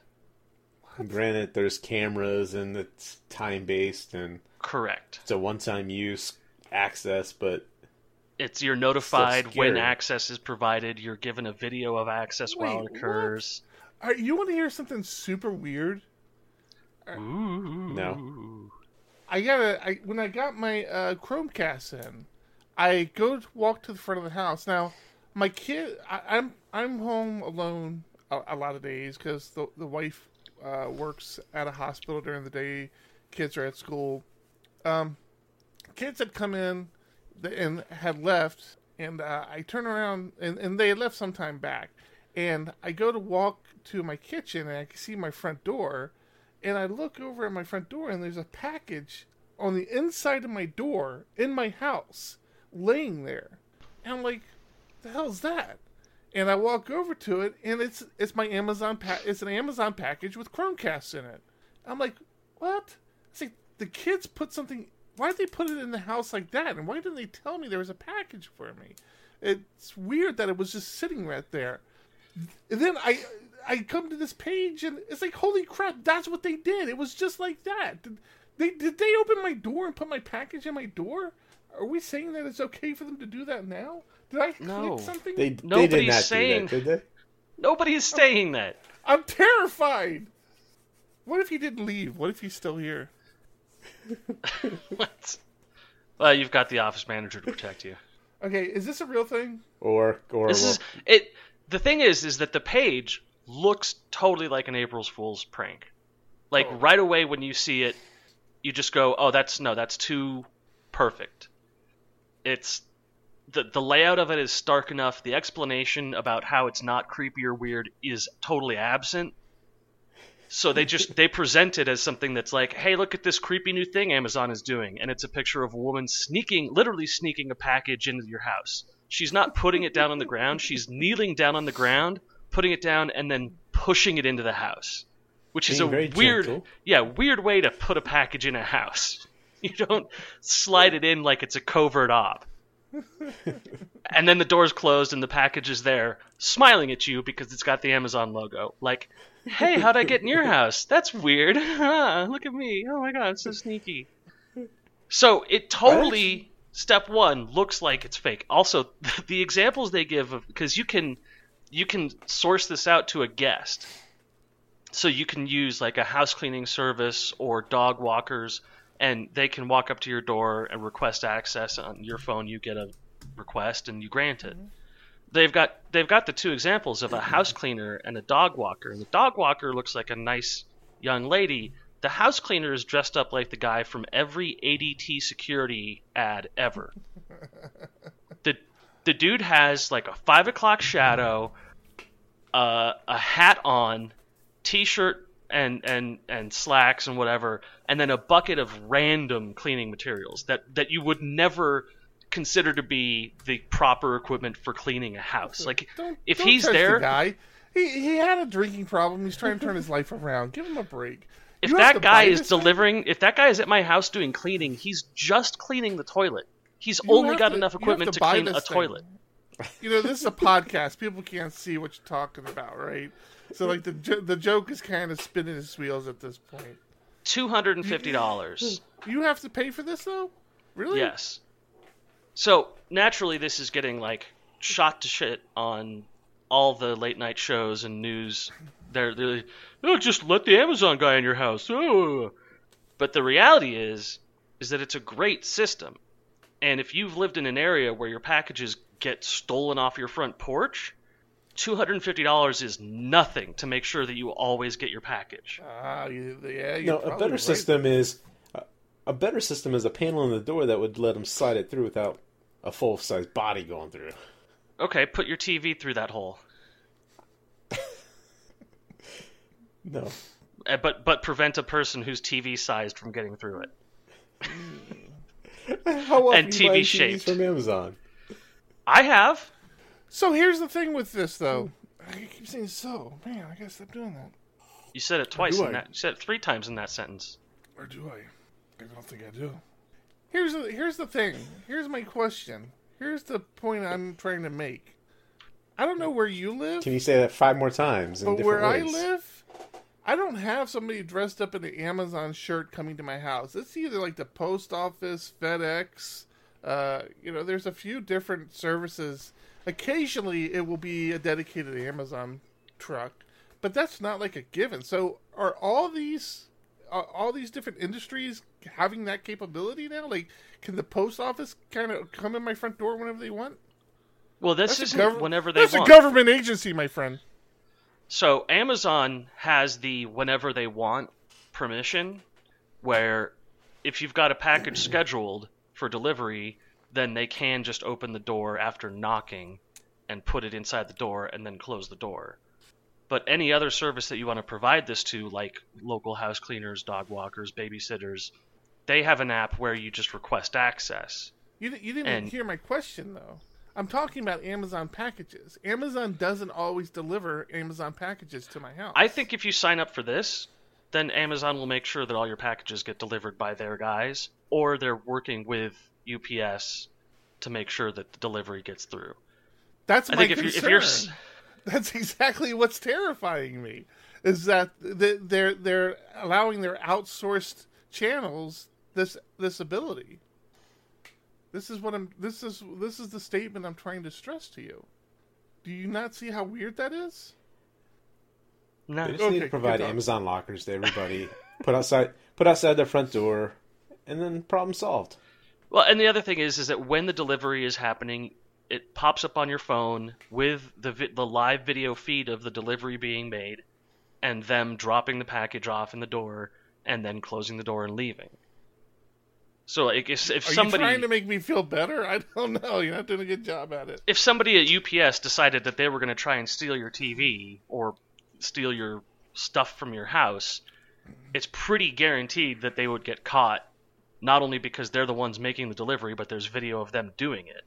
S2: Granted, there's cameras and it's time based and
S3: Correct.
S2: it's a one time use access, but
S3: It's you're notified when access is provided. You're given a video of access while it occurs.
S1: All right, you want to hear something super weird?
S3: Ooh.
S2: No.
S1: I gotta. I when I got my uh, Chromecast in, I go to walk to the front of the house. Now, my kid, I, I'm I'm home alone a, a lot of days because the the wife uh, works at a hospital during the day. Kids are at school. Um, kids had come in and had left, and uh, I turn around and, and they had left some time back. And I go to walk to my kitchen and I can see my front door, and I look over at my front door and there's a package on the inside of my door in my house laying there. And I'm like, the hell's that? And I walk over to it and it's it's my Amazon pa- it's an Amazon package with Chromecast in it. I'm like, what? It's like the kids put something why'd they put it in the house like that? And why didn't they tell me there was a package for me? It's weird that it was just sitting right there. And then I I come to this page and it's like holy crap, that's what they did. It was just like that. Did they did they open my door and put my package in my door? Are we saying that it's okay for them to do that now? Did I click something?
S2: they, they did
S3: Nobody's
S2: not
S3: saying-
S2: do that, did they?
S3: Nobody's saying that.
S1: I'm terrified. What if he didn't leave? What if he's still here?
S3: what? Well, you've got the office manager to protect you.
S1: Okay, is this a real thing?
S2: Or or
S3: This
S2: well,
S3: is it. The thing is, is that the page looks totally like an April's Fool's prank. Like
S1: Oh.
S3: right away when you see it, you just go, "Oh, that's no, that's too perfect." It's the the layout of it is stark enough. The explanation about how it's not creepy or weird is totally absent. So they just they present it as something that's like, "Hey, look at this creepy new thing Amazon is doing," and it's a picture of a woman sneaking, literally sneaking a package into your house. She's not putting it down on the ground. She's kneeling down on the ground, putting it down, and then pushing it into the house, which is a weird,
S2: gentle.
S3: yeah, weird way to put a package in a house. You don't slide it in like it's a covert op. and then the door's closed and the package is there, smiling at you because it's got the Amazon logo. Like, hey, how'd I get in your house? That's weird. Look at me. Oh my god, I'm so sneaky. So it totally, step one, looks like it's fake. Also, the examples they give of because you can you can source this out to a guest. So you can use like a house cleaning service or dog walkers and they can walk up to your door and request access on your phone. You get a request and you grant it. Mm-hmm. They've got they've got the two examples of a house cleaner and a dog walker. And the dog walker looks like a nice young lady. The house cleaner is dressed up like the guy from every ADT security ad ever. the dude has like a five o'clock shadow, uh, a hat on, t-shirt and and and slacks and whatever, and then a bucket of random cleaning materials that that you would never consider to be the proper equipment for cleaning a house. Like
S1: Don't,
S3: if
S1: don't
S3: he's there,
S1: the guy, he he had a drinking problem. He's trying to turn his life around. Give him a break.
S3: if
S1: You
S3: that guy is
S1: this thing?
S3: delivering, if that guy is at my house doing cleaning, he's just cleaning the toilet. He's
S1: You
S3: only got
S1: to-
S3: enough equipment
S1: to
S3: to, clean a
S1: thing.
S3: toilet.
S1: You know, this is a podcast. People can't see what you're talking about, right? So, like the jo- the joke is kind of spinning its wheels at this point.
S3: Two hundred and fifty dollars.
S1: You have to pay for this, though. Really?
S3: Yes. So naturally, this is getting like shot to shit on all the late night shows and news. They're, they're oh, just let the Amazon guy in your house. Oh. But the reality is, is that it's a great system, and if you've lived in an area where your packages get stolen off your front porch, two hundred and fifty dollars is nothing to make sure that you always get your package.
S1: Ah, you, yeah. You're
S2: No, a better
S1: right.
S2: system is a, a better system is a panel in the door that would let them slide it through without a full size body going through.
S3: Okay, put your TV through that hole.
S2: No,
S3: Uh, but but prevent a person who's TV sized from getting through it.
S2: how often
S3: And
S2: do you buy
S3: TV
S2: TVs
S3: shaped.
S2: from Amazon?
S3: I have.
S1: So here's the thing with this, though. I keep saying so. Man, I gotta stop doing that.
S3: You said it twice in
S1: I?
S3: that. You said it three times in that sentence.
S1: Or do I? I don't think I do. Here's the here's the thing. Here's my question. Here's the point I'm trying to make. I don't know where you live,
S2: Can you say that five more times in
S1: but
S2: different
S1: where I
S2: ways?
S1: live, I don't have somebody dressed up in an Amazon shirt coming to my house. It's either like the post office, FedEx. Uh, you know, there's a few different services. Occasionally, it will be a dedicated Amazon truck, but that's not like a given. So, are all these are all these different industries having that capability now? Like, can the post office kind of come in my front door whenever they want?
S3: Well, this
S1: That's
S3: isn't
S1: gov-
S3: whenever they
S1: That's
S3: want.
S1: a government agency, my friend.
S3: So Amazon has the whenever they want permission, where if you've got a package scheduled for delivery, then they can just open the door after knocking and put it inside the door and then close the door. But any other service that you want to provide this to, like local house cleaners, dog walkers, babysitters, they have an app where you just request access.
S1: You, di- you didn't
S3: And-
S1: hear my question though. I'm talking about Amazon packages. Amazon doesn't always deliver Amazon packages to my house.
S3: I think if you sign up for this, then Amazon will make sure that all your packages get delivered by their guys, or they're working with UPS to make sure that the delivery gets through.
S1: that's
S3: I
S1: my
S3: think if
S1: concern.
S3: you're, if you're
S1: That's exactly what's terrifying me. Is that they're they're allowing their outsourced channels this this ability. This is what I'm. This is this is the statement I'm trying to stress to you. Do you not see how weird that is?
S3: no,
S2: They just
S1: Okay,
S2: need to provide. Amazon lockers to everybody. put outside, put outside their front door, and then problem solved.
S3: Well, and the other thing is, is that when the delivery is happening, it pops up on your phone with the vi- the live video feed of the delivery being made, and them dropping the package off in the door, and then closing the door and leaving. So, like, if, if
S1: Are
S3: somebody
S1: you trying to make me feel better? I don't know. You're not doing a good job at it.
S3: if somebody at UPS decided that they were going to try and steal your TV or steal your stuff from your house, it's pretty guaranteed that they would get caught. Not only because they're the ones making the delivery, but there's video of them doing it.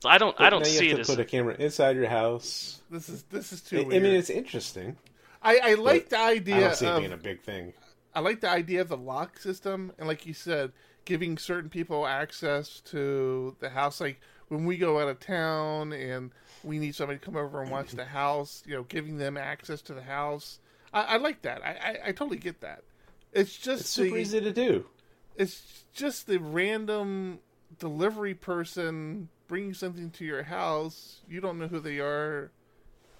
S3: So I don't, I don't
S2: now
S3: see
S2: you
S3: it
S2: have
S3: as
S2: to put a camera inside your house.
S1: This is this is too
S2: I
S1: weird.
S2: mean, it's interesting.
S1: I, I like the idea.
S2: I
S1: idea
S2: don't see it
S1: of
S2: being a big thing.
S1: I like the idea of the lock system, and like you said, giving certain people access to the house. Like when we go out of town and we need somebody to come over and watch the house, you know, giving them access to the house. I, I like that. I, I, I totally get that. It's just
S2: It's super
S1: the,
S2: easy to do.
S1: it's just the random delivery person bringing something to your house. You don't know who they are.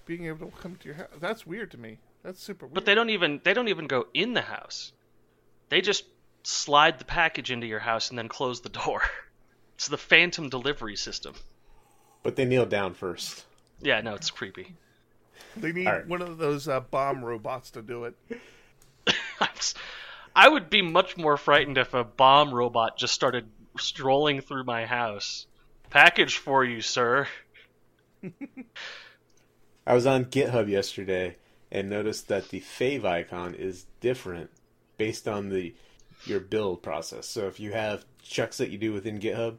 S1: Being able to come to your house. That's weird to me. That's super weird.
S3: But they don't even they don't even go in the house. They just slide the package into your house and then close the door. It's the phantom delivery system.
S2: But they kneel down first.
S3: Yeah, no, it's creepy.
S1: They need
S2: All right.
S1: one of those uh, bomb robots to do it.
S3: I'm s- I would be much more frightened if a bomb robot just started strolling through my house. Package for you, sir.
S2: I was on GitHub yesterday and notice that the favicon is different based on the your build process. So if you have checks that you do within GitHub,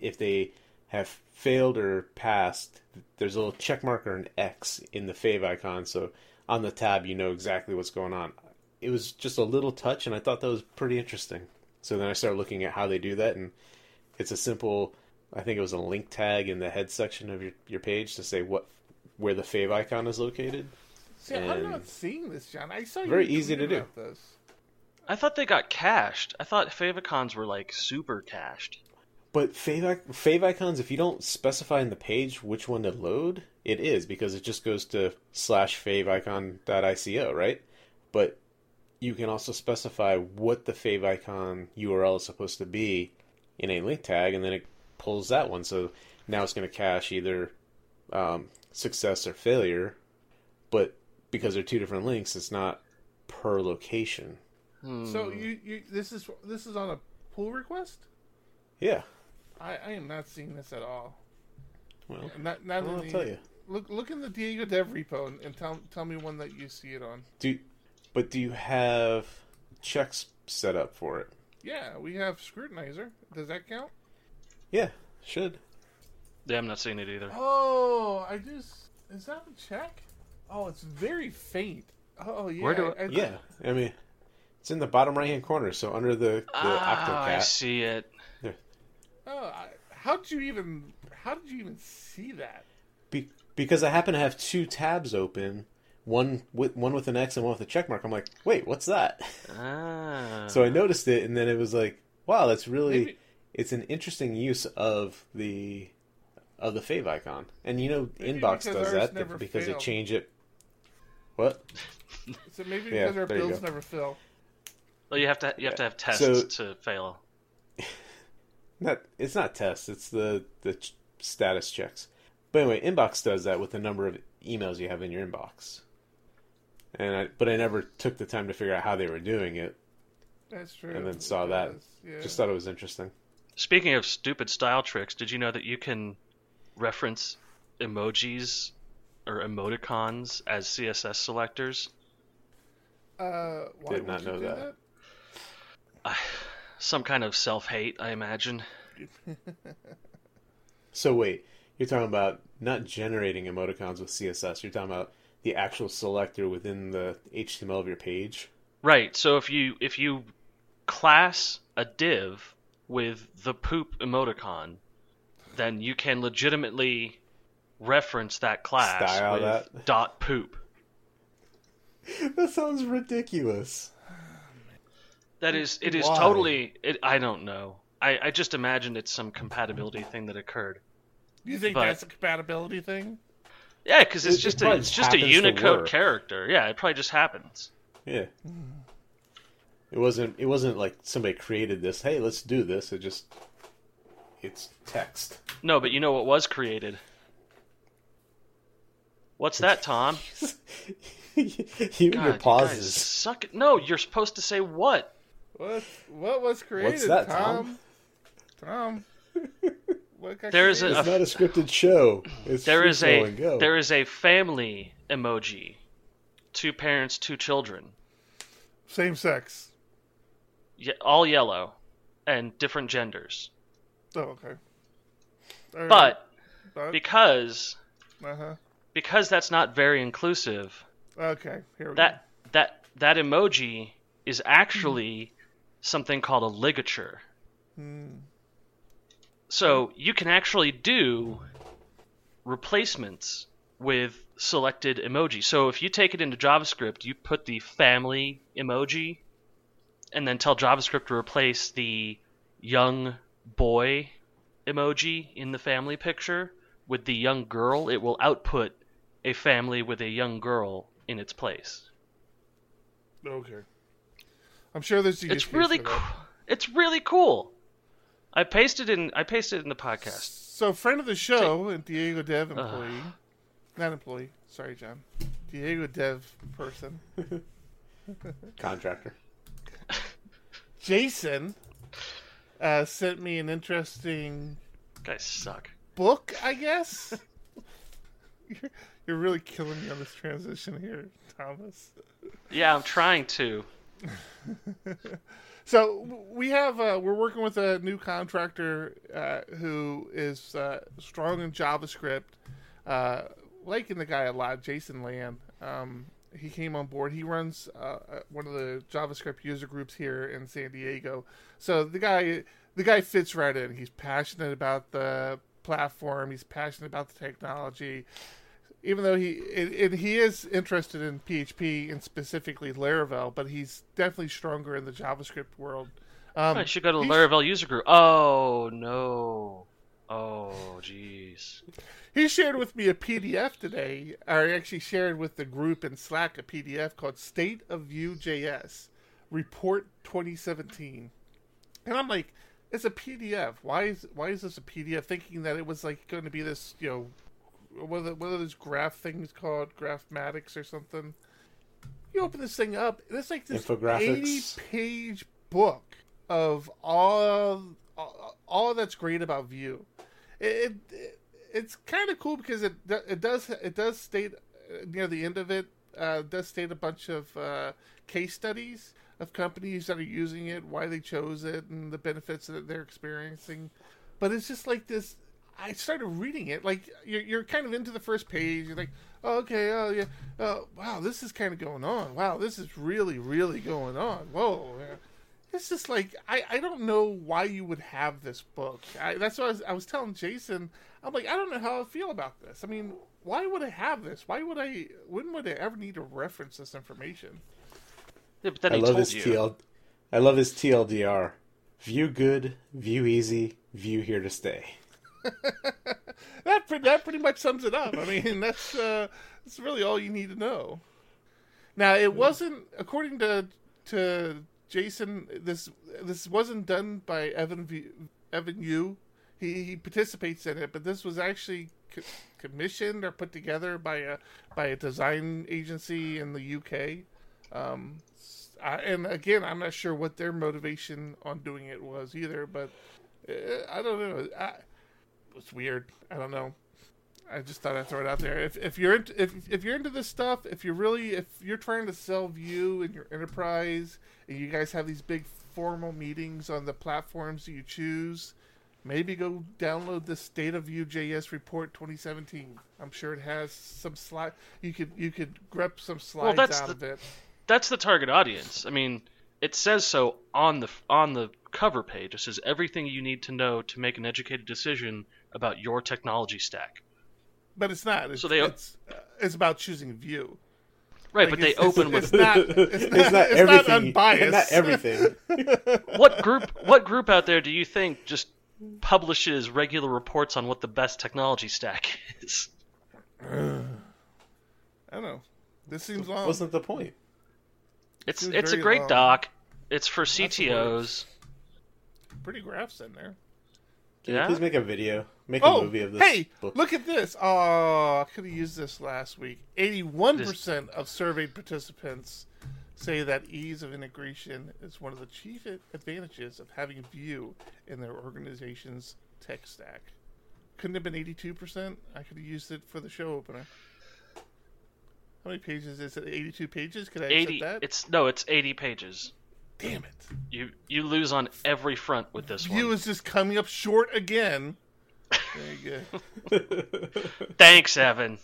S2: if they have failed or passed, there's a little check mark or an X in the favicon. So on the tab, you know exactly what's going on. It was just a little touch, and I thought that was pretty interesting. So then I started looking at how they do that, and it's a simple. I think it was a link tag in the head section of your, your page to say what where the favicon is located.
S1: See, I'm not seeing this, John. I saw you
S2: Very
S1: tweet
S2: easy to do.
S1: about This.
S3: I thought they got cached. I thought favicons were like super cached.
S2: But fave, ic- favicons, if you don't specify in the page which one to load, it is because it just goes to slash favicon.ico, right? But you can also specify what the favicon URL is supposed to be in a link tag, and then it pulls that one. So now it's going to cache either um, success or failure, but because they're two different links, it's not per location. Hmm.
S1: So you, you this is this is on a pull request.
S2: Yeah.
S1: I, I am not seeing this at all.
S2: Well,
S1: Not not in
S2: I'll
S1: the,
S2: tell you.
S1: Look look in the Diego Dev repo and, and tell tell me one that you see it on.
S2: Do but do you have checks set up for it?
S1: Yeah, we have scrutinizer. Does that count?
S2: Yeah, should.
S3: Yeah, I'm not seeing it either.
S1: Oh, I just is that a check? Oh, it's very faint. Oh yeah.
S3: Where do
S1: I, I
S2: Yeah, I mean, it's in the bottom right hand corner, so under the the
S3: Ah, I see it.
S1: Oh, I, how did you even? How did you even see that?
S2: Be, because I happen to have two tabs open, one with one with an X and one with a check mark. I'm like, wait, what's that?
S3: Ah.
S2: So I noticed it, and then it was like, wow, that's really
S1: Maybe-
S2: it's an interesting use of the of the favicon. And you know,
S1: Maybe
S2: Inbox does that
S1: never
S2: because they
S1: failed.
S2: change it. What?
S1: So maybe
S2: Yeah,
S1: because our bills never fill.
S3: well, you have to you have to have tests
S2: So-
S3: to fail.
S2: Not it's not tests. It's the the ch- status checks. But anyway, Inbox does that with the number of emails you have in your inbox. And I, but I never took the time to figure out how they were doing it.
S1: That's true.
S2: And then
S1: It
S2: saw that.
S1: Yeah.
S2: Just thought it was interesting.
S3: Speaking of stupid style tricks, did you know that you can reference emojis or emoticons as CSS selectors?
S1: uh, why
S2: Did not
S1: you
S2: know
S1: do
S2: that.
S3: Some kind of self-hate, I imagine.
S2: So wait, you're talking about not generating emoticons with CSS. You're talking about the actual selector within the HTML of your page.
S3: Right. So if you if you class a div with the poop emoticon, then you can legitimately reference that class
S2: Style
S3: with
S2: that.
S3: dot poop.
S2: that sounds ridiculous.
S3: That is it is
S2: Why?
S3: totally it, I don't know. I, I just imagined it's some compatibility thing that occurred.
S1: You think
S3: But-
S1: that's a compatibility thing?
S3: Yeah, because it's
S2: It- it
S3: just a,
S2: probably
S3: it's just a
S2: happens to
S3: Unicode
S2: work.
S3: character. Yeah, it probably just happens.
S2: Yeah. It wasn't. It wasn't like somebody created this. Hey, let's do this. It just. It's text.
S3: No, but you know what was created? What's that, Tom?
S2: you
S3: God,
S2: your pauses.
S3: You guys suck it. No, you're supposed to say what?
S1: What what was created?
S2: What's that,
S1: Tom? Tom. What got
S3: There is a-
S2: It's not a scripted show. It's
S3: There
S2: free
S3: is a there is a family emoji. Two parents, two children.
S1: same sex.
S3: Ye- all yellow and different genders.
S1: Oh, okay. All right.
S3: But
S1: But,
S3: because
S1: uh-huh.
S3: Because that's not very inclusive,
S1: Okay, here we
S3: that that that emoji is actually something called a ligature.
S1: Hmm.
S3: So you can actually do replacements with selected emoji. So if you take it into JavaScript, you put the family emoji and then tell JavaScript to replace the young boy emoji in the family picture with the young girl, it will output a family with a young girl in its place.
S1: Okay. I'm sure there's a
S3: It's really cool. It's really cool. I pasted in I pasted in the podcast.
S1: So, friend of the show and Diego Dev employee, not employee. Sorry, John. Diego Dev person.
S2: Contractor.
S1: Jason uh, sent me an interesting
S3: guys suck.
S1: book, I guess. you're, really killing me on this transition here, Thomas.
S3: Yeah, I'm trying to.
S1: So we have uh, we're working with a new contractor uh, who is uh, strong in JavaScript. Uh, liking the guy a lot, Jason Land. Um, he came on board. He runs uh, uh, one of the JavaScript user groups here in San Diego. So the guy the guy fits right in. He's passionate about the platform. He's passionate about the technology. Even though he and, and he is interested in PHP and specifically Laravel, but he's definitely stronger in the JavaScript world. Um,
S3: I should go to the Laravel user group. Oh no. Oh jeez.
S1: He shared with me a PDF today, or actually shared with the group in Slack a PDF called State of Vue.js Report 2017. And I'm like, it's a PDF. Why is why is this a PDF? Thinking that it was like going to be this, you know, what are, what are those graph things called? Graphmatics or something. You open this thing up, it's like this 80 page book of all, all all that's great about Vue. It, it it's kind of cool because it it does it does state near the end of it uh, does state a bunch of uh, case studies of companies that are using it, why they chose it, and the benefits that they're experiencing. But it's just like this. I started reading it like you're, you're kind of into the first page. You're like, oh, okay, oh yeah, oh wow, this is kind of going on. Wow, this is really really going on. Whoa. It's just like I, I don't know why you would have this book. I, that's what I was, I was telling Jason. I'm like I don't know how I feel about this. I mean, why would I have this? Why would I? When would I ever need to reference this information?
S3: Yeah, but then
S2: I
S3: he
S2: love
S3: told
S2: his
S3: you.
S2: TL. I love his TLDR. Vue good, Vue easy, Vue here to stay.
S1: That pre- that pretty much sums it up. I mean, that's uh, that's really all you need to know. Now, it wasn't according to to Jason. This this wasn't done by Evan v, Evan You. He he participates in it, but this was actually co- commissioned or put together by a by a design agency in the UK. Um, I, and again, I'm not sure what their motivation on doing it was either, but uh, I don't know. I, it's weird. I don't know. I just thought I'd throw it out there. If if you're into, if if you're into this stuff, if you're really if you're trying to sell Vue in your enterprise, and you guys have these big formal meetings on the platforms that you choose, maybe go download the State of Vue JS report 2017. I'm sure it has some slide. You could you could grep some slides
S3: that's
S1: out
S3: the-
S1: of it.
S3: That's the target audience. I mean, it says so on the on the cover page. It says everything you need to know to make an educated decision about your technology stack.
S1: But it's not. It's,
S3: So they-
S1: it's, uh, it's about choosing Vue.
S3: Right,
S1: Like,
S3: but they
S1: it's- it's-
S3: open with
S1: it's not. It's not,
S2: It's not
S1: it's
S2: everything.
S1: not unbiased.
S2: Not everything.
S3: what group what group out there do you think just publishes regular reports on what the best technology stack is?
S1: I don't know. This seems long.
S2: Wasn't the point?
S3: It's it's a great
S1: long.
S3: doc. It's for. CTOs.
S1: Pretty graphs in there.
S2: Can you please make a video, make a
S1: Oh,
S2: movie of this
S1: hey,
S2: book.
S1: look at this. Oh, I could have used this last week. 81% of surveyed participants say that ease of integration is one of the chief advantages of having Vue in their organization's tech stack. Couldn't have been 82%. I could have used it for the show opener. How many pages is it? 82 pages? Could I have
S3: Eighty.
S1: said that?
S3: It's no, it's eighty pages.
S1: Damn it.
S3: You you lose on every front with this
S1: Vue
S3: one.
S1: is just coming up short again. There you go.
S3: Thanks, Evan.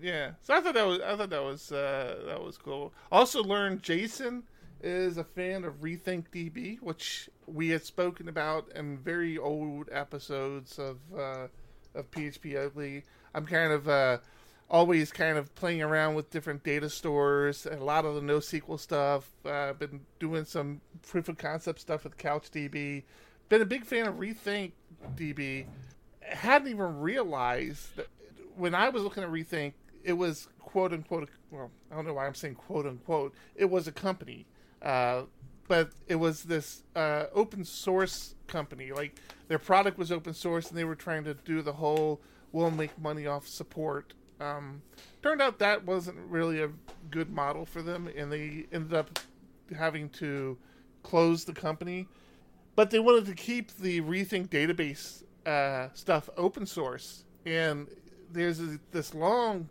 S1: Yeah, so I thought that was I thought that was uh, that was cool. Also learned Jason is a fan of Rethink DB, which we had spoken about in very old episodes of uh, of PHP Ugly. I'm kind of uh, always kind of playing around with different data stores and a lot of the NoSQL stuff. Uh, been doing some proof of concept stuff with CouchDB. Been a big fan of Rethink DB. Hadn't even realized that when I was looking at Rethink, it was quote unquote. Well, I don't know why I'm saying quote unquote. It was a company, uh, but it was this uh, open source company. Like their product was open source, and they were trying to do the whole "we'll make money off support." Um, turned out that wasn't really a good model for them, and they ended up having to close the company. But they wanted to keep the Rethink database uh, stuff open source, and there's a, this long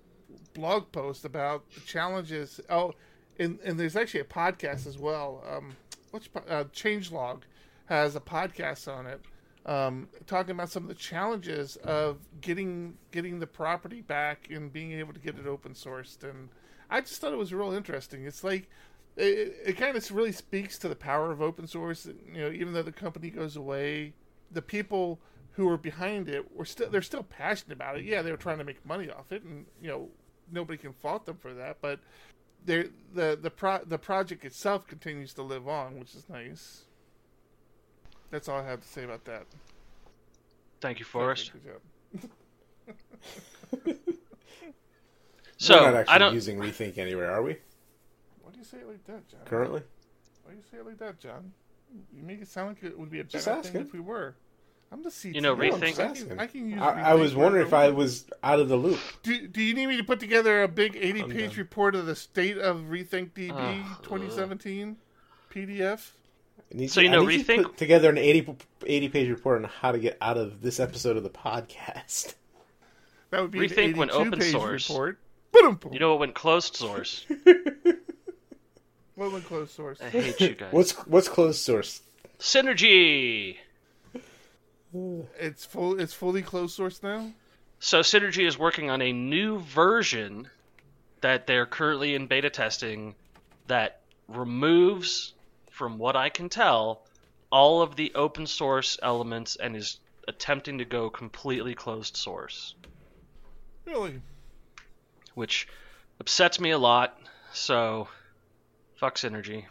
S1: blog post about the challenges. Oh, and, and there's actually a podcast as well. Um, what's uh, Changelog has a podcast on it, um, talking about some of the challenges of getting getting the property back and being able to get it open sourced. And I just thought it was real interesting. It's like it, it kind of really speaks to the power of open source. You know, even though the company goes away, the people who were behind it were still they're still passionate about it. Yeah, they were trying to make money off it, and you know nobody can fault them for that. But the the pro, the project itself continues to live on, which is nice. That's all I have to say about that.
S3: Thank you, Forrest.
S1: Good job.
S3: So
S2: We're not actually
S3: I don't.
S2: using Rethink anywhere, are we?
S1: Why do you say it like that, John?
S2: Currently?
S1: Why do you say it like that, John? You make it sound like it would be a
S2: Just
S1: better thing
S2: asking.
S1: if we were. I'm the CTO.
S3: You know,
S2: No, I'm
S3: Rethink-
S2: just
S1: I can, I can use.
S2: I, I was wondering if I was out of the loop.
S1: Do, do you need me to put together a big 80 page report of the state of Rethink DB
S3: Ugh. Ah.
S1: 2017 PDF?
S2: I need
S3: So you know,
S2: I need to
S3: Rethink-
S2: put together an 80, 80 page report on how to get out of this episode of the podcast.
S1: That would be
S3: Rethink
S1: an
S3: went
S1: 82
S3: open source.
S1: report.
S3: You know what went closed source?
S1: what went closed source?
S3: I hate you guys.
S2: What's what's closed source?
S3: Synergy?
S1: It's full. It's fully closed source now.
S3: So Synergy is working on a new version that they're currently in beta testing that removes, from what I can tell, all of the open source elements and is attempting to go completely closed source,
S1: Really?
S3: which upsets me a lot. So, fuck Synergy.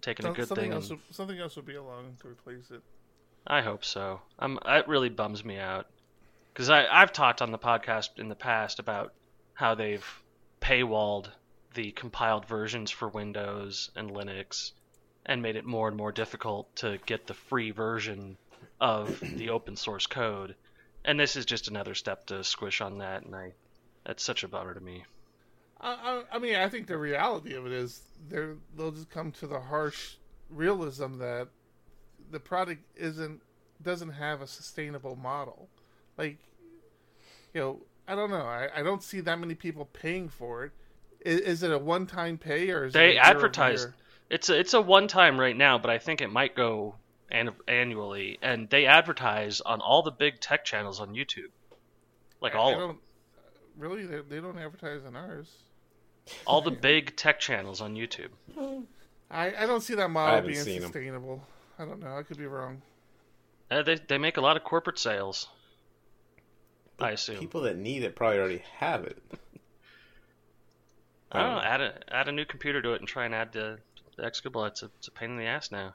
S3: Taking a good
S1: something
S3: thing.
S1: else.
S3: and-
S1: Would, something else would be along to replace it.
S3: I hope so. I'm. It really bums me out because I I've talked on the podcast in the past about how they've paywalled the compiled versions for Windows and Linux and made it more and more difficult to get the free version of the open source code. And this is just another step to squish on that, and I that's such a bummer to me.
S1: I, I, I mean, I think the reality of it is they're they'll just come to the harsh realism that the product isn't doesn't have a sustainable model. Like, you know, I don't know. I, I don't see that many people paying for it. Is, is it a one time pay or is
S3: They
S1: it a
S3: advertise- It's a, it's a one time right now, but I think it might go an- annually. And they advertise on all the big tech channels on YouTube, like
S1: I-
S3: all
S1: I
S3: of them.
S1: don't, really they, they don't advertise on ours.
S3: all the big tech channels on YouTube.
S1: I, I don't see that model being
S2: seen 'em.
S1: sustainable. I don't know. I could be wrong.
S3: Uh, they they make a lot of corporate sales. I assume.
S2: People that need it probably already have it.
S3: I don't know. Um, add a add a new computer to it and try and add the, the executable. It's a, it's a pain in the ass now.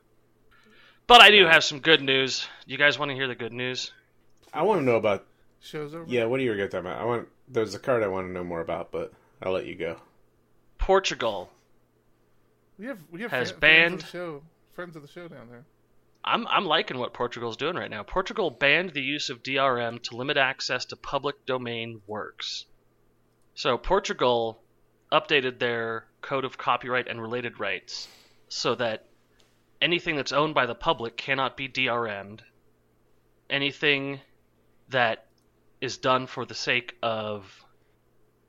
S3: But I do have some good news. You guys want to hear the good news?
S2: I want to know about.
S1: Shows over.
S2: Yeah, what are you going to talk about? I want. There's a card I want to know more about, but I'll let you go.
S3: Portugal.
S1: we have we have
S3: has
S1: fri- friends
S3: banned-
S1: of the show, friends of the show down there.
S3: I'm I'm liking what Portugal's doing right now. Portugal banned the use of DRM to limit access to public domain works. So Portugal updated their code of copyright and related rights so that anything that's owned by the public cannot be DRM'd. Anything that is done for the sake of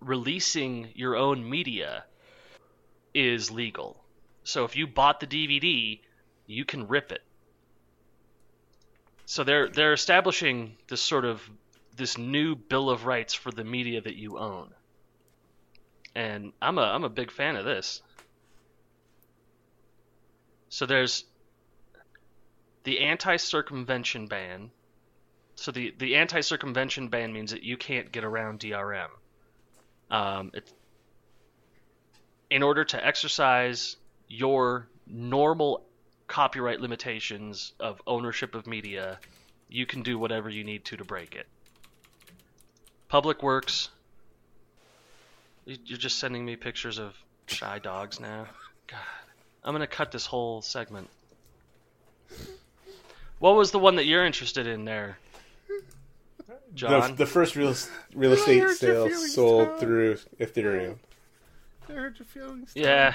S3: releasing your own media is legal. So if you bought the DVD, you can rip it. So they're they're establishing this sort of this new bill of rights for the media that you own. And I'm a I'm a big fan of this. So there's the anti-circumvention ban. So the the anti-circumvention ban means that you can't get around DRM. Um, it, in order to exercise your normal copyright limitations of ownership of media, you can do whatever you need to to break it. Public Works. You're just sending me pictures of shy dogs now. God, I'm gonna cut this whole segment. What was the one that you're interested in there, John?
S2: The, the first real real estate
S1: hurt your
S2: sale
S1: feelings,
S2: sold
S1: Tom.
S2: through Ethereum.
S1: I hurt your feelings. Tom.
S3: yeah,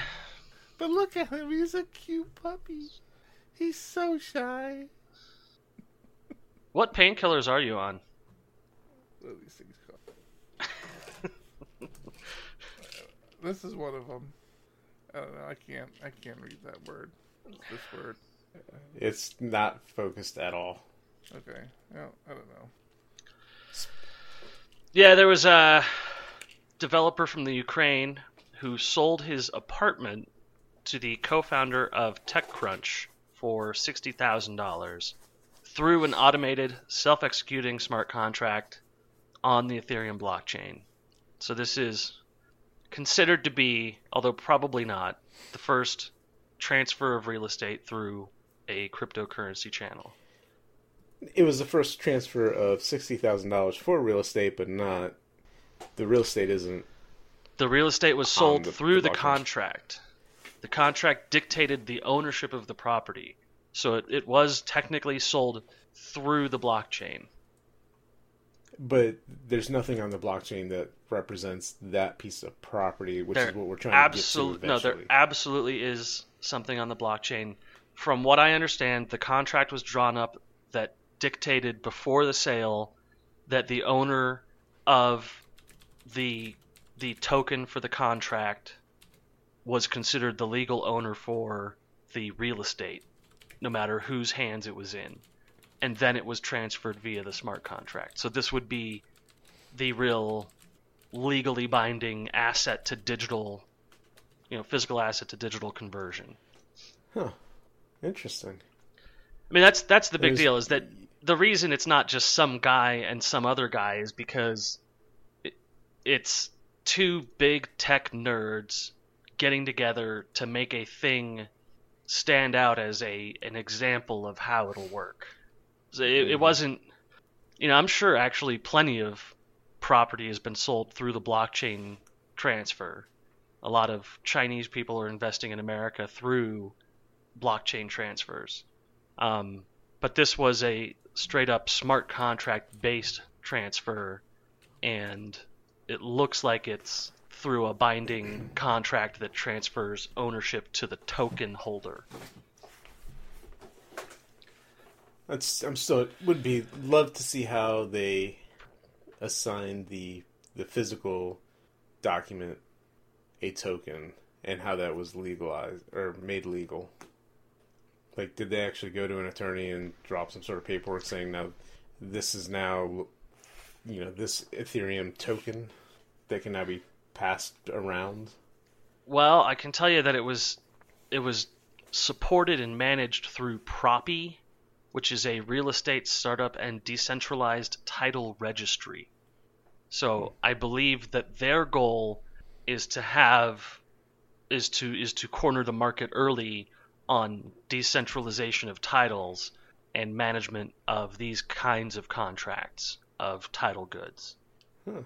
S1: But look at him. He's a cute puppy. He's so shy.
S3: what painkillers are you on?
S1: What are these things called? This is one of them. I don't know. I can't. I can't read that word. This word.
S2: It's not focused at all.
S1: Okay. Well, I don't know.
S3: Yeah, there was a developer from the Ukraine who sold his apartment to the co-founder of TechCrunch for sixty thousand dollars through an automated, self-executing smart contract on the Ethereum blockchain. So this is considered to be, although probably not, the first transfer of real estate through a cryptocurrency channel.
S2: It was the first transfer of sixty thousand dollars for real estate, but not the real estate isn't.
S3: The real estate was sold
S2: the-
S3: through
S2: the
S3: the, contract. The contract dictated the ownership of the property. So it, it was technically sold through the blockchain.
S2: But there's nothing on the blockchain that represents that piece of property, which
S3: There
S2: is what we're trying
S3: absolute,
S2: to get
S3: no, there absolutely is something on the blockchain. From what I understand, the contract was drawn up that dictated before the sale that the owner of the the token for the contract was considered the legal owner for the real estate, no matter whose hands it was in. And then it was transferred via the smart contract. So this would be the real legally binding asset to digital, you know, physical asset to digital conversion.
S2: Huh. Interesting.
S3: I mean, that's that's the big
S2: There's-
S3: deal. Is that the reason it's not just some guy and some other guy is because it, it's two big tech nerds getting together to make a thing stand out as a an example of how it'll work. So it, it wasn't, you know, I'm sure actually plenty of property has been sold through the blockchain transfer. A lot of Chinese people are investing in America through blockchain transfers. Um, but this was a straight up smart contract based transfer, and it looks like it's through a binding contract that transfers ownership to the token holder.
S2: That's I'm still would be love to see how they assign the the physical document a token and how that was legalized or made legal. Like, did they actually go to an attorney and drop some sort of paperwork saying, "Now, this is now, you know, this Ethereum token that can now be passed around"?
S3: Well, I can tell you that it was it was supported and managed through Propy, which is a real estate startup and decentralized title registry. So I believe that their goal is to have is to is to corner the market early on decentralization of titles and management of these kinds of contracts of title goods.
S2: Huh.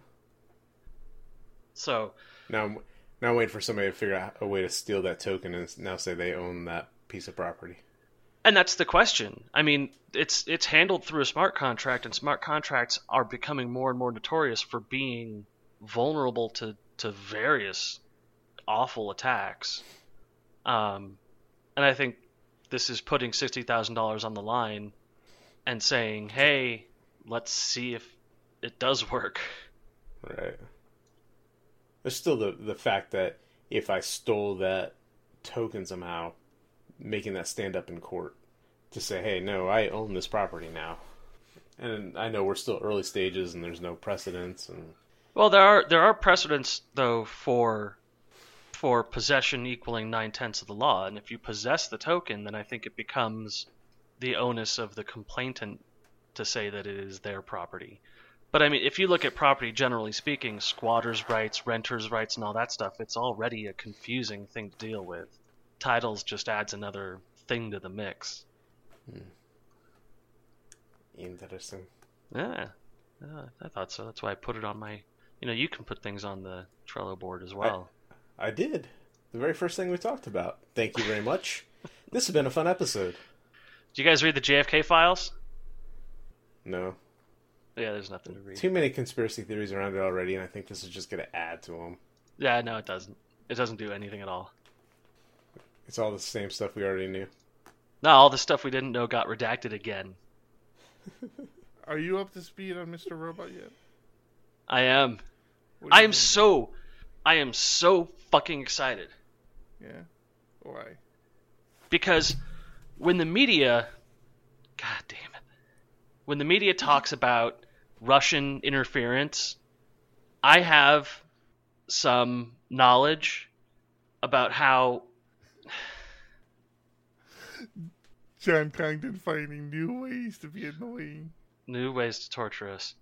S3: So
S2: Now, I'm, now I'm waiting for somebody to figure out a way to steal that token and now say they own that piece of property.
S3: And that's the question. I mean, it's it's handled through a smart contract, and smart contracts are becoming more and more notorious for being vulnerable to to various awful attacks. Um, and I think this is putting sixty thousand dollars on the line and saying, "Hey, let's see if it does work."
S2: Right. There's still the the fact that if I stole that token somehow, making that stand up in court to say, "Hey, no, I own this property now," And I know we're still early stages, and there's no precedents, and
S3: Well, there are there are precedents though for for possession equaling nine tenths of the law, and if you possess the token, then I think it becomes the onus of the complainant to say that it is their property. But I mean, if you look at property generally speaking, squatters' rights, renters' rights, and all that stuff, it's already a confusing thing to deal with. Titles just adds another thing to the mix. Hmm.
S2: interesting.
S3: Yeah, yeah, I thought so. That's why I put it on my. You know, you can put things on the Trello board as well.
S2: I did. The very first thing we talked about. Thank you very much. this has been a fun episode.
S3: Do you guys read the JFK files?
S2: No,
S3: Yeah, there's nothing to read.
S2: too many conspiracy theories around it already, and I think this is just going to add to them.
S3: Yeah, no, it doesn't. It doesn't do anything at all.
S2: It's all the same stuff we already knew.
S3: No, all the stuff we didn't know got redacted again.
S1: Are you up to speed on Mr. Robot yet?
S3: I am. I am
S1: think?
S3: so. I am so fucking excited
S1: Yeah. Why?
S3: because when the media, god damn it, when the media talks about Russian interference, I have some knowledge about how
S1: John Congdon finding new ways to be annoying.
S3: new ways to torture us.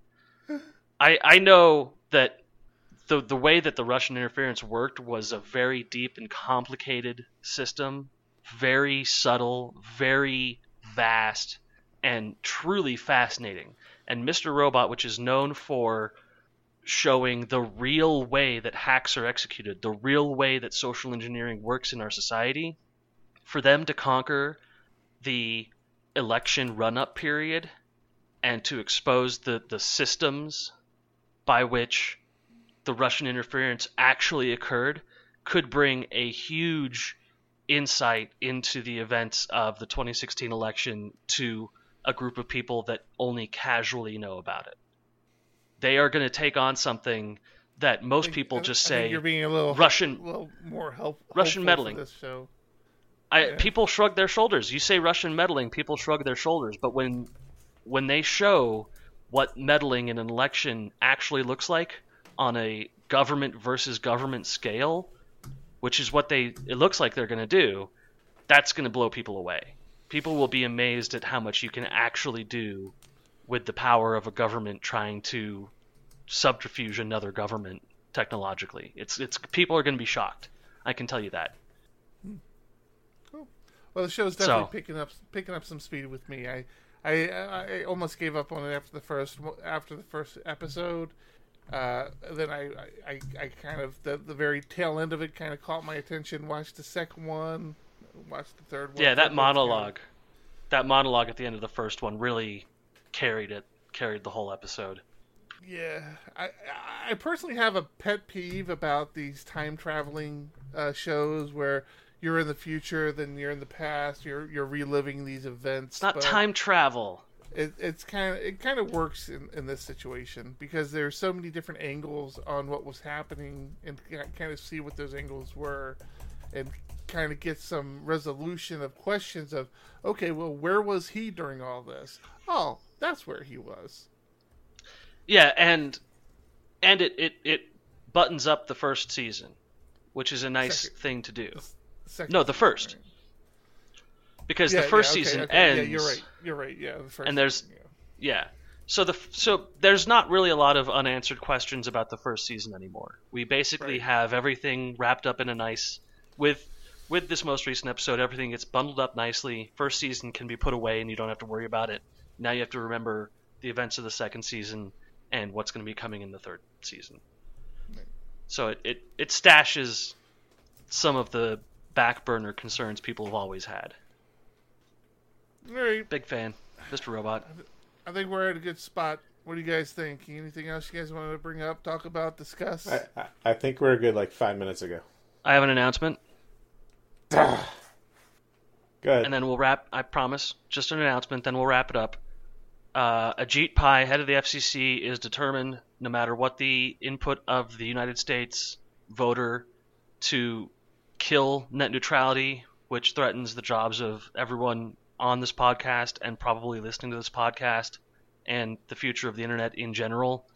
S3: I I know that the the way that the Russian interference worked was a very deep and complicated system, very subtle, very vast, and truly fascinating. And Mr. Robot, which is known for showing the real way that hacks are executed, the real way that social engineering works in our society, for them to conquer the election run up period and to expose the, the systems by which the Russian interference actually occurred could bring a huge insight into the events of the 2016 election to a group of people that only casually know about it. They are going to take on something that most
S1: think-
S3: people just
S1: I
S3: say
S1: you're being a little
S3: Russian-
S1: a little more help,
S3: Russian meddling.
S1: This show.
S3: I,
S1: Yeah.
S3: people shrug their shoulders. You say Russian meddling, people shrug their shoulders. But when when they show what meddling in an election actually looks like on a government versus government scale, which is what they it looks like they're going to do, that's going to blow people away. People will be amazed at how much you can actually do with the power of a government trying to subterfuge another government technologically. It's it's people are going to be shocked. I can tell you that.
S1: Well, the show's definitely
S3: So-
S1: picking up picking up some speed with me. I, I I almost gave up on it after the first after the first episode. Uh, then I, I, I, kind of the, the very tail end of it kind of caught my attention. Watched the second one, watched the third one.
S3: Yeah, that
S1: third one's good.
S3: monologue, that monologue at the end of the first one really carried it, carried the whole episode.
S1: Yeah, I I personally have a pet peeve about these time traveling uh, shows where you're in the future, then you're in the past. You're you're reliving these events.
S3: It's not time travel.
S1: It, it's kind of it kind of works in, in this situation because there's so many different angles on what was happening and kind of see what those angles were, and kind of get some resolution of questions of okay, well, where was he during all this? Oh, that's where he was.
S3: Yeah, and and it, it, it buttons up the first season, which is a nice
S1: Second.
S3: thing to do
S1: Second
S3: No, the first.
S1: right?
S3: because
S1: Yeah,
S3: the first
S1: yeah, okay,
S3: season
S1: okay,
S3: ends.
S1: Yeah, you're right. You're right. Yeah, the first
S3: And there's-
S1: season, yeah.
S3: Yeah. So the so there's not really a lot of unanswered questions about the first season anymore. We basically
S1: Right.
S3: have everything wrapped up in a nice with with this most recent episode, everything gets bundled up nicely. First season can be put away and you don't have to worry about it. Now you have to remember the events of the second season and what's going to be coming in the third season.
S1: Right.
S3: So it, it, it stashes some of the back burner concerns people have always had.
S1: All right.
S3: Big fan, Mr. Robot.
S1: I think we're at a good spot. What do you guys think? Anything else you guys wanted to bring up, talk about, discuss?
S2: I, I, I think we're good like five minutes ago.
S3: I have an announcement.
S2: Good.
S3: and then we'll wrap. I promise, just an announcement. Then we'll wrap it up. Uh, Ajit Pai, head of the FCC, is determined, no matter what the input of the United States voter, to kill net neutrality, which threatens the jobs of everyone on this podcast and probably listening to this podcast, and the future of the internet in general.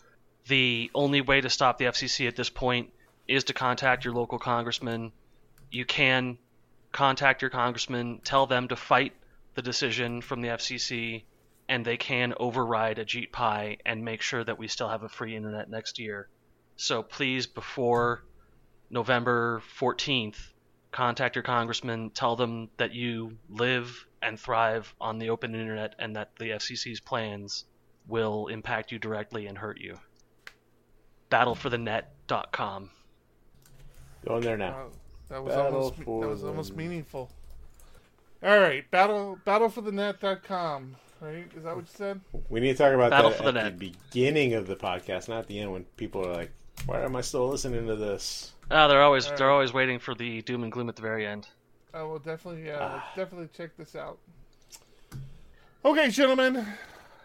S3: The only way to stop the FCC at this point is to contact your local congressman. You can contact your congressman, tell them to fight the decision from the FCC, and they can override Ajit Pai and make sure that we still have a free internet next year. So please, before November 14th, contact your congressman, tell them that you live and thrive on the open internet and that the FCC's plans will impact you directly and hurt you. Battleforthenet.com.
S2: Go in there now.
S1: Wow, that was
S2: Battle
S1: almost
S2: for
S1: that was
S2: the-
S1: almost meaningful. All right, battle battleforthenet.com. Right? Is that what you said?
S2: We need to talk about
S3: Battle
S2: that
S3: for the
S2: at
S3: net.
S2: the beginning of the podcast, not at the end when people are like, "Why am I still listening to this?"
S3: Oh, they're always
S1: All
S3: they're
S1: right.
S3: always waiting for the doom and gloom at the very end.
S1: I will definitely, uh,
S2: Ah.
S1: definitely check this out. Okay, gentlemen,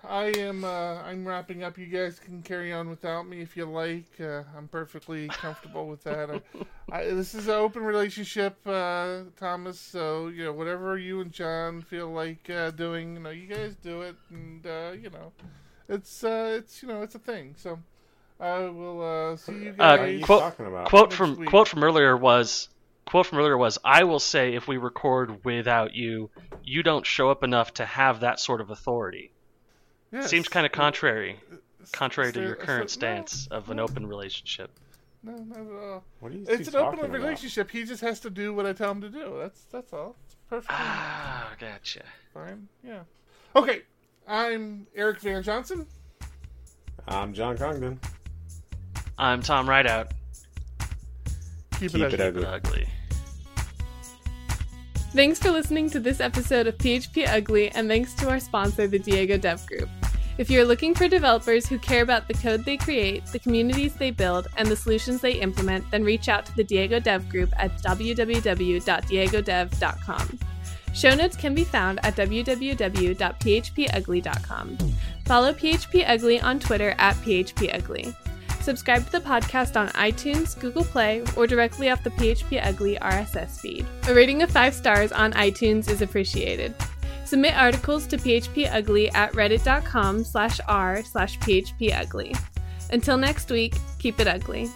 S1: I am. Uh, I'm wrapping up. You guys can carry on without me if you like. Uh, I'm perfectly comfortable with that. I, I, this is an open relationship, uh, Thomas. So you know, whatever you and John feel like uh, doing, you know, you guys do it, and uh, you know, it's uh, it's you know, it's a thing. So I will uh, see you
S3: Uh,
S2: What are
S1: guys.
S2: you
S3: quote-
S2: about?
S3: Quote from
S1: week.
S3: quote from earlier was quote from earlier was I will say if we record without you, you don't show up enough to have that sort of authority.
S1: Yes.
S3: Seems kind of contrary, contrary
S1: is
S3: to your
S1: is
S3: current
S1: there- no,
S3: stance of an open relationship.
S1: No, not at all.
S2: What are you
S1: It's an open
S2: talking about?
S1: relationship. He just has to do what I tell him to do. That's that's all. It's perfectly
S3: Ah, gotcha.
S1: fine. Yeah. Okay. I'm Eric Van Johnson.
S2: I'm John Congdon.
S3: I'm Tom Rideout.
S1: Keep,
S2: Keep it
S1: ugly.
S2: ugly.
S3: Ugly.
S4: Thanks for listening to this episode of PHP Ugly, and thanks to our sponsor, the Diego Dev Group. If you're looking for developers who care about the code they create, the communities they build, and the solutions they implement, then reach out to the Diego Dev Group at www.diegodev.com. Show notes can be found at www.phpugly.com. Follow PHP Ugly on Twitter at PHP Ugly. Subscribe to the podcast on iTunes, Google Play, or directly off the PHP Ugly RSS feed. A rating of 5 stars on iTunes is appreciated. Submit articles to phpugly at reddit.com slash r slash phpugly. Until next week, keep it ugly.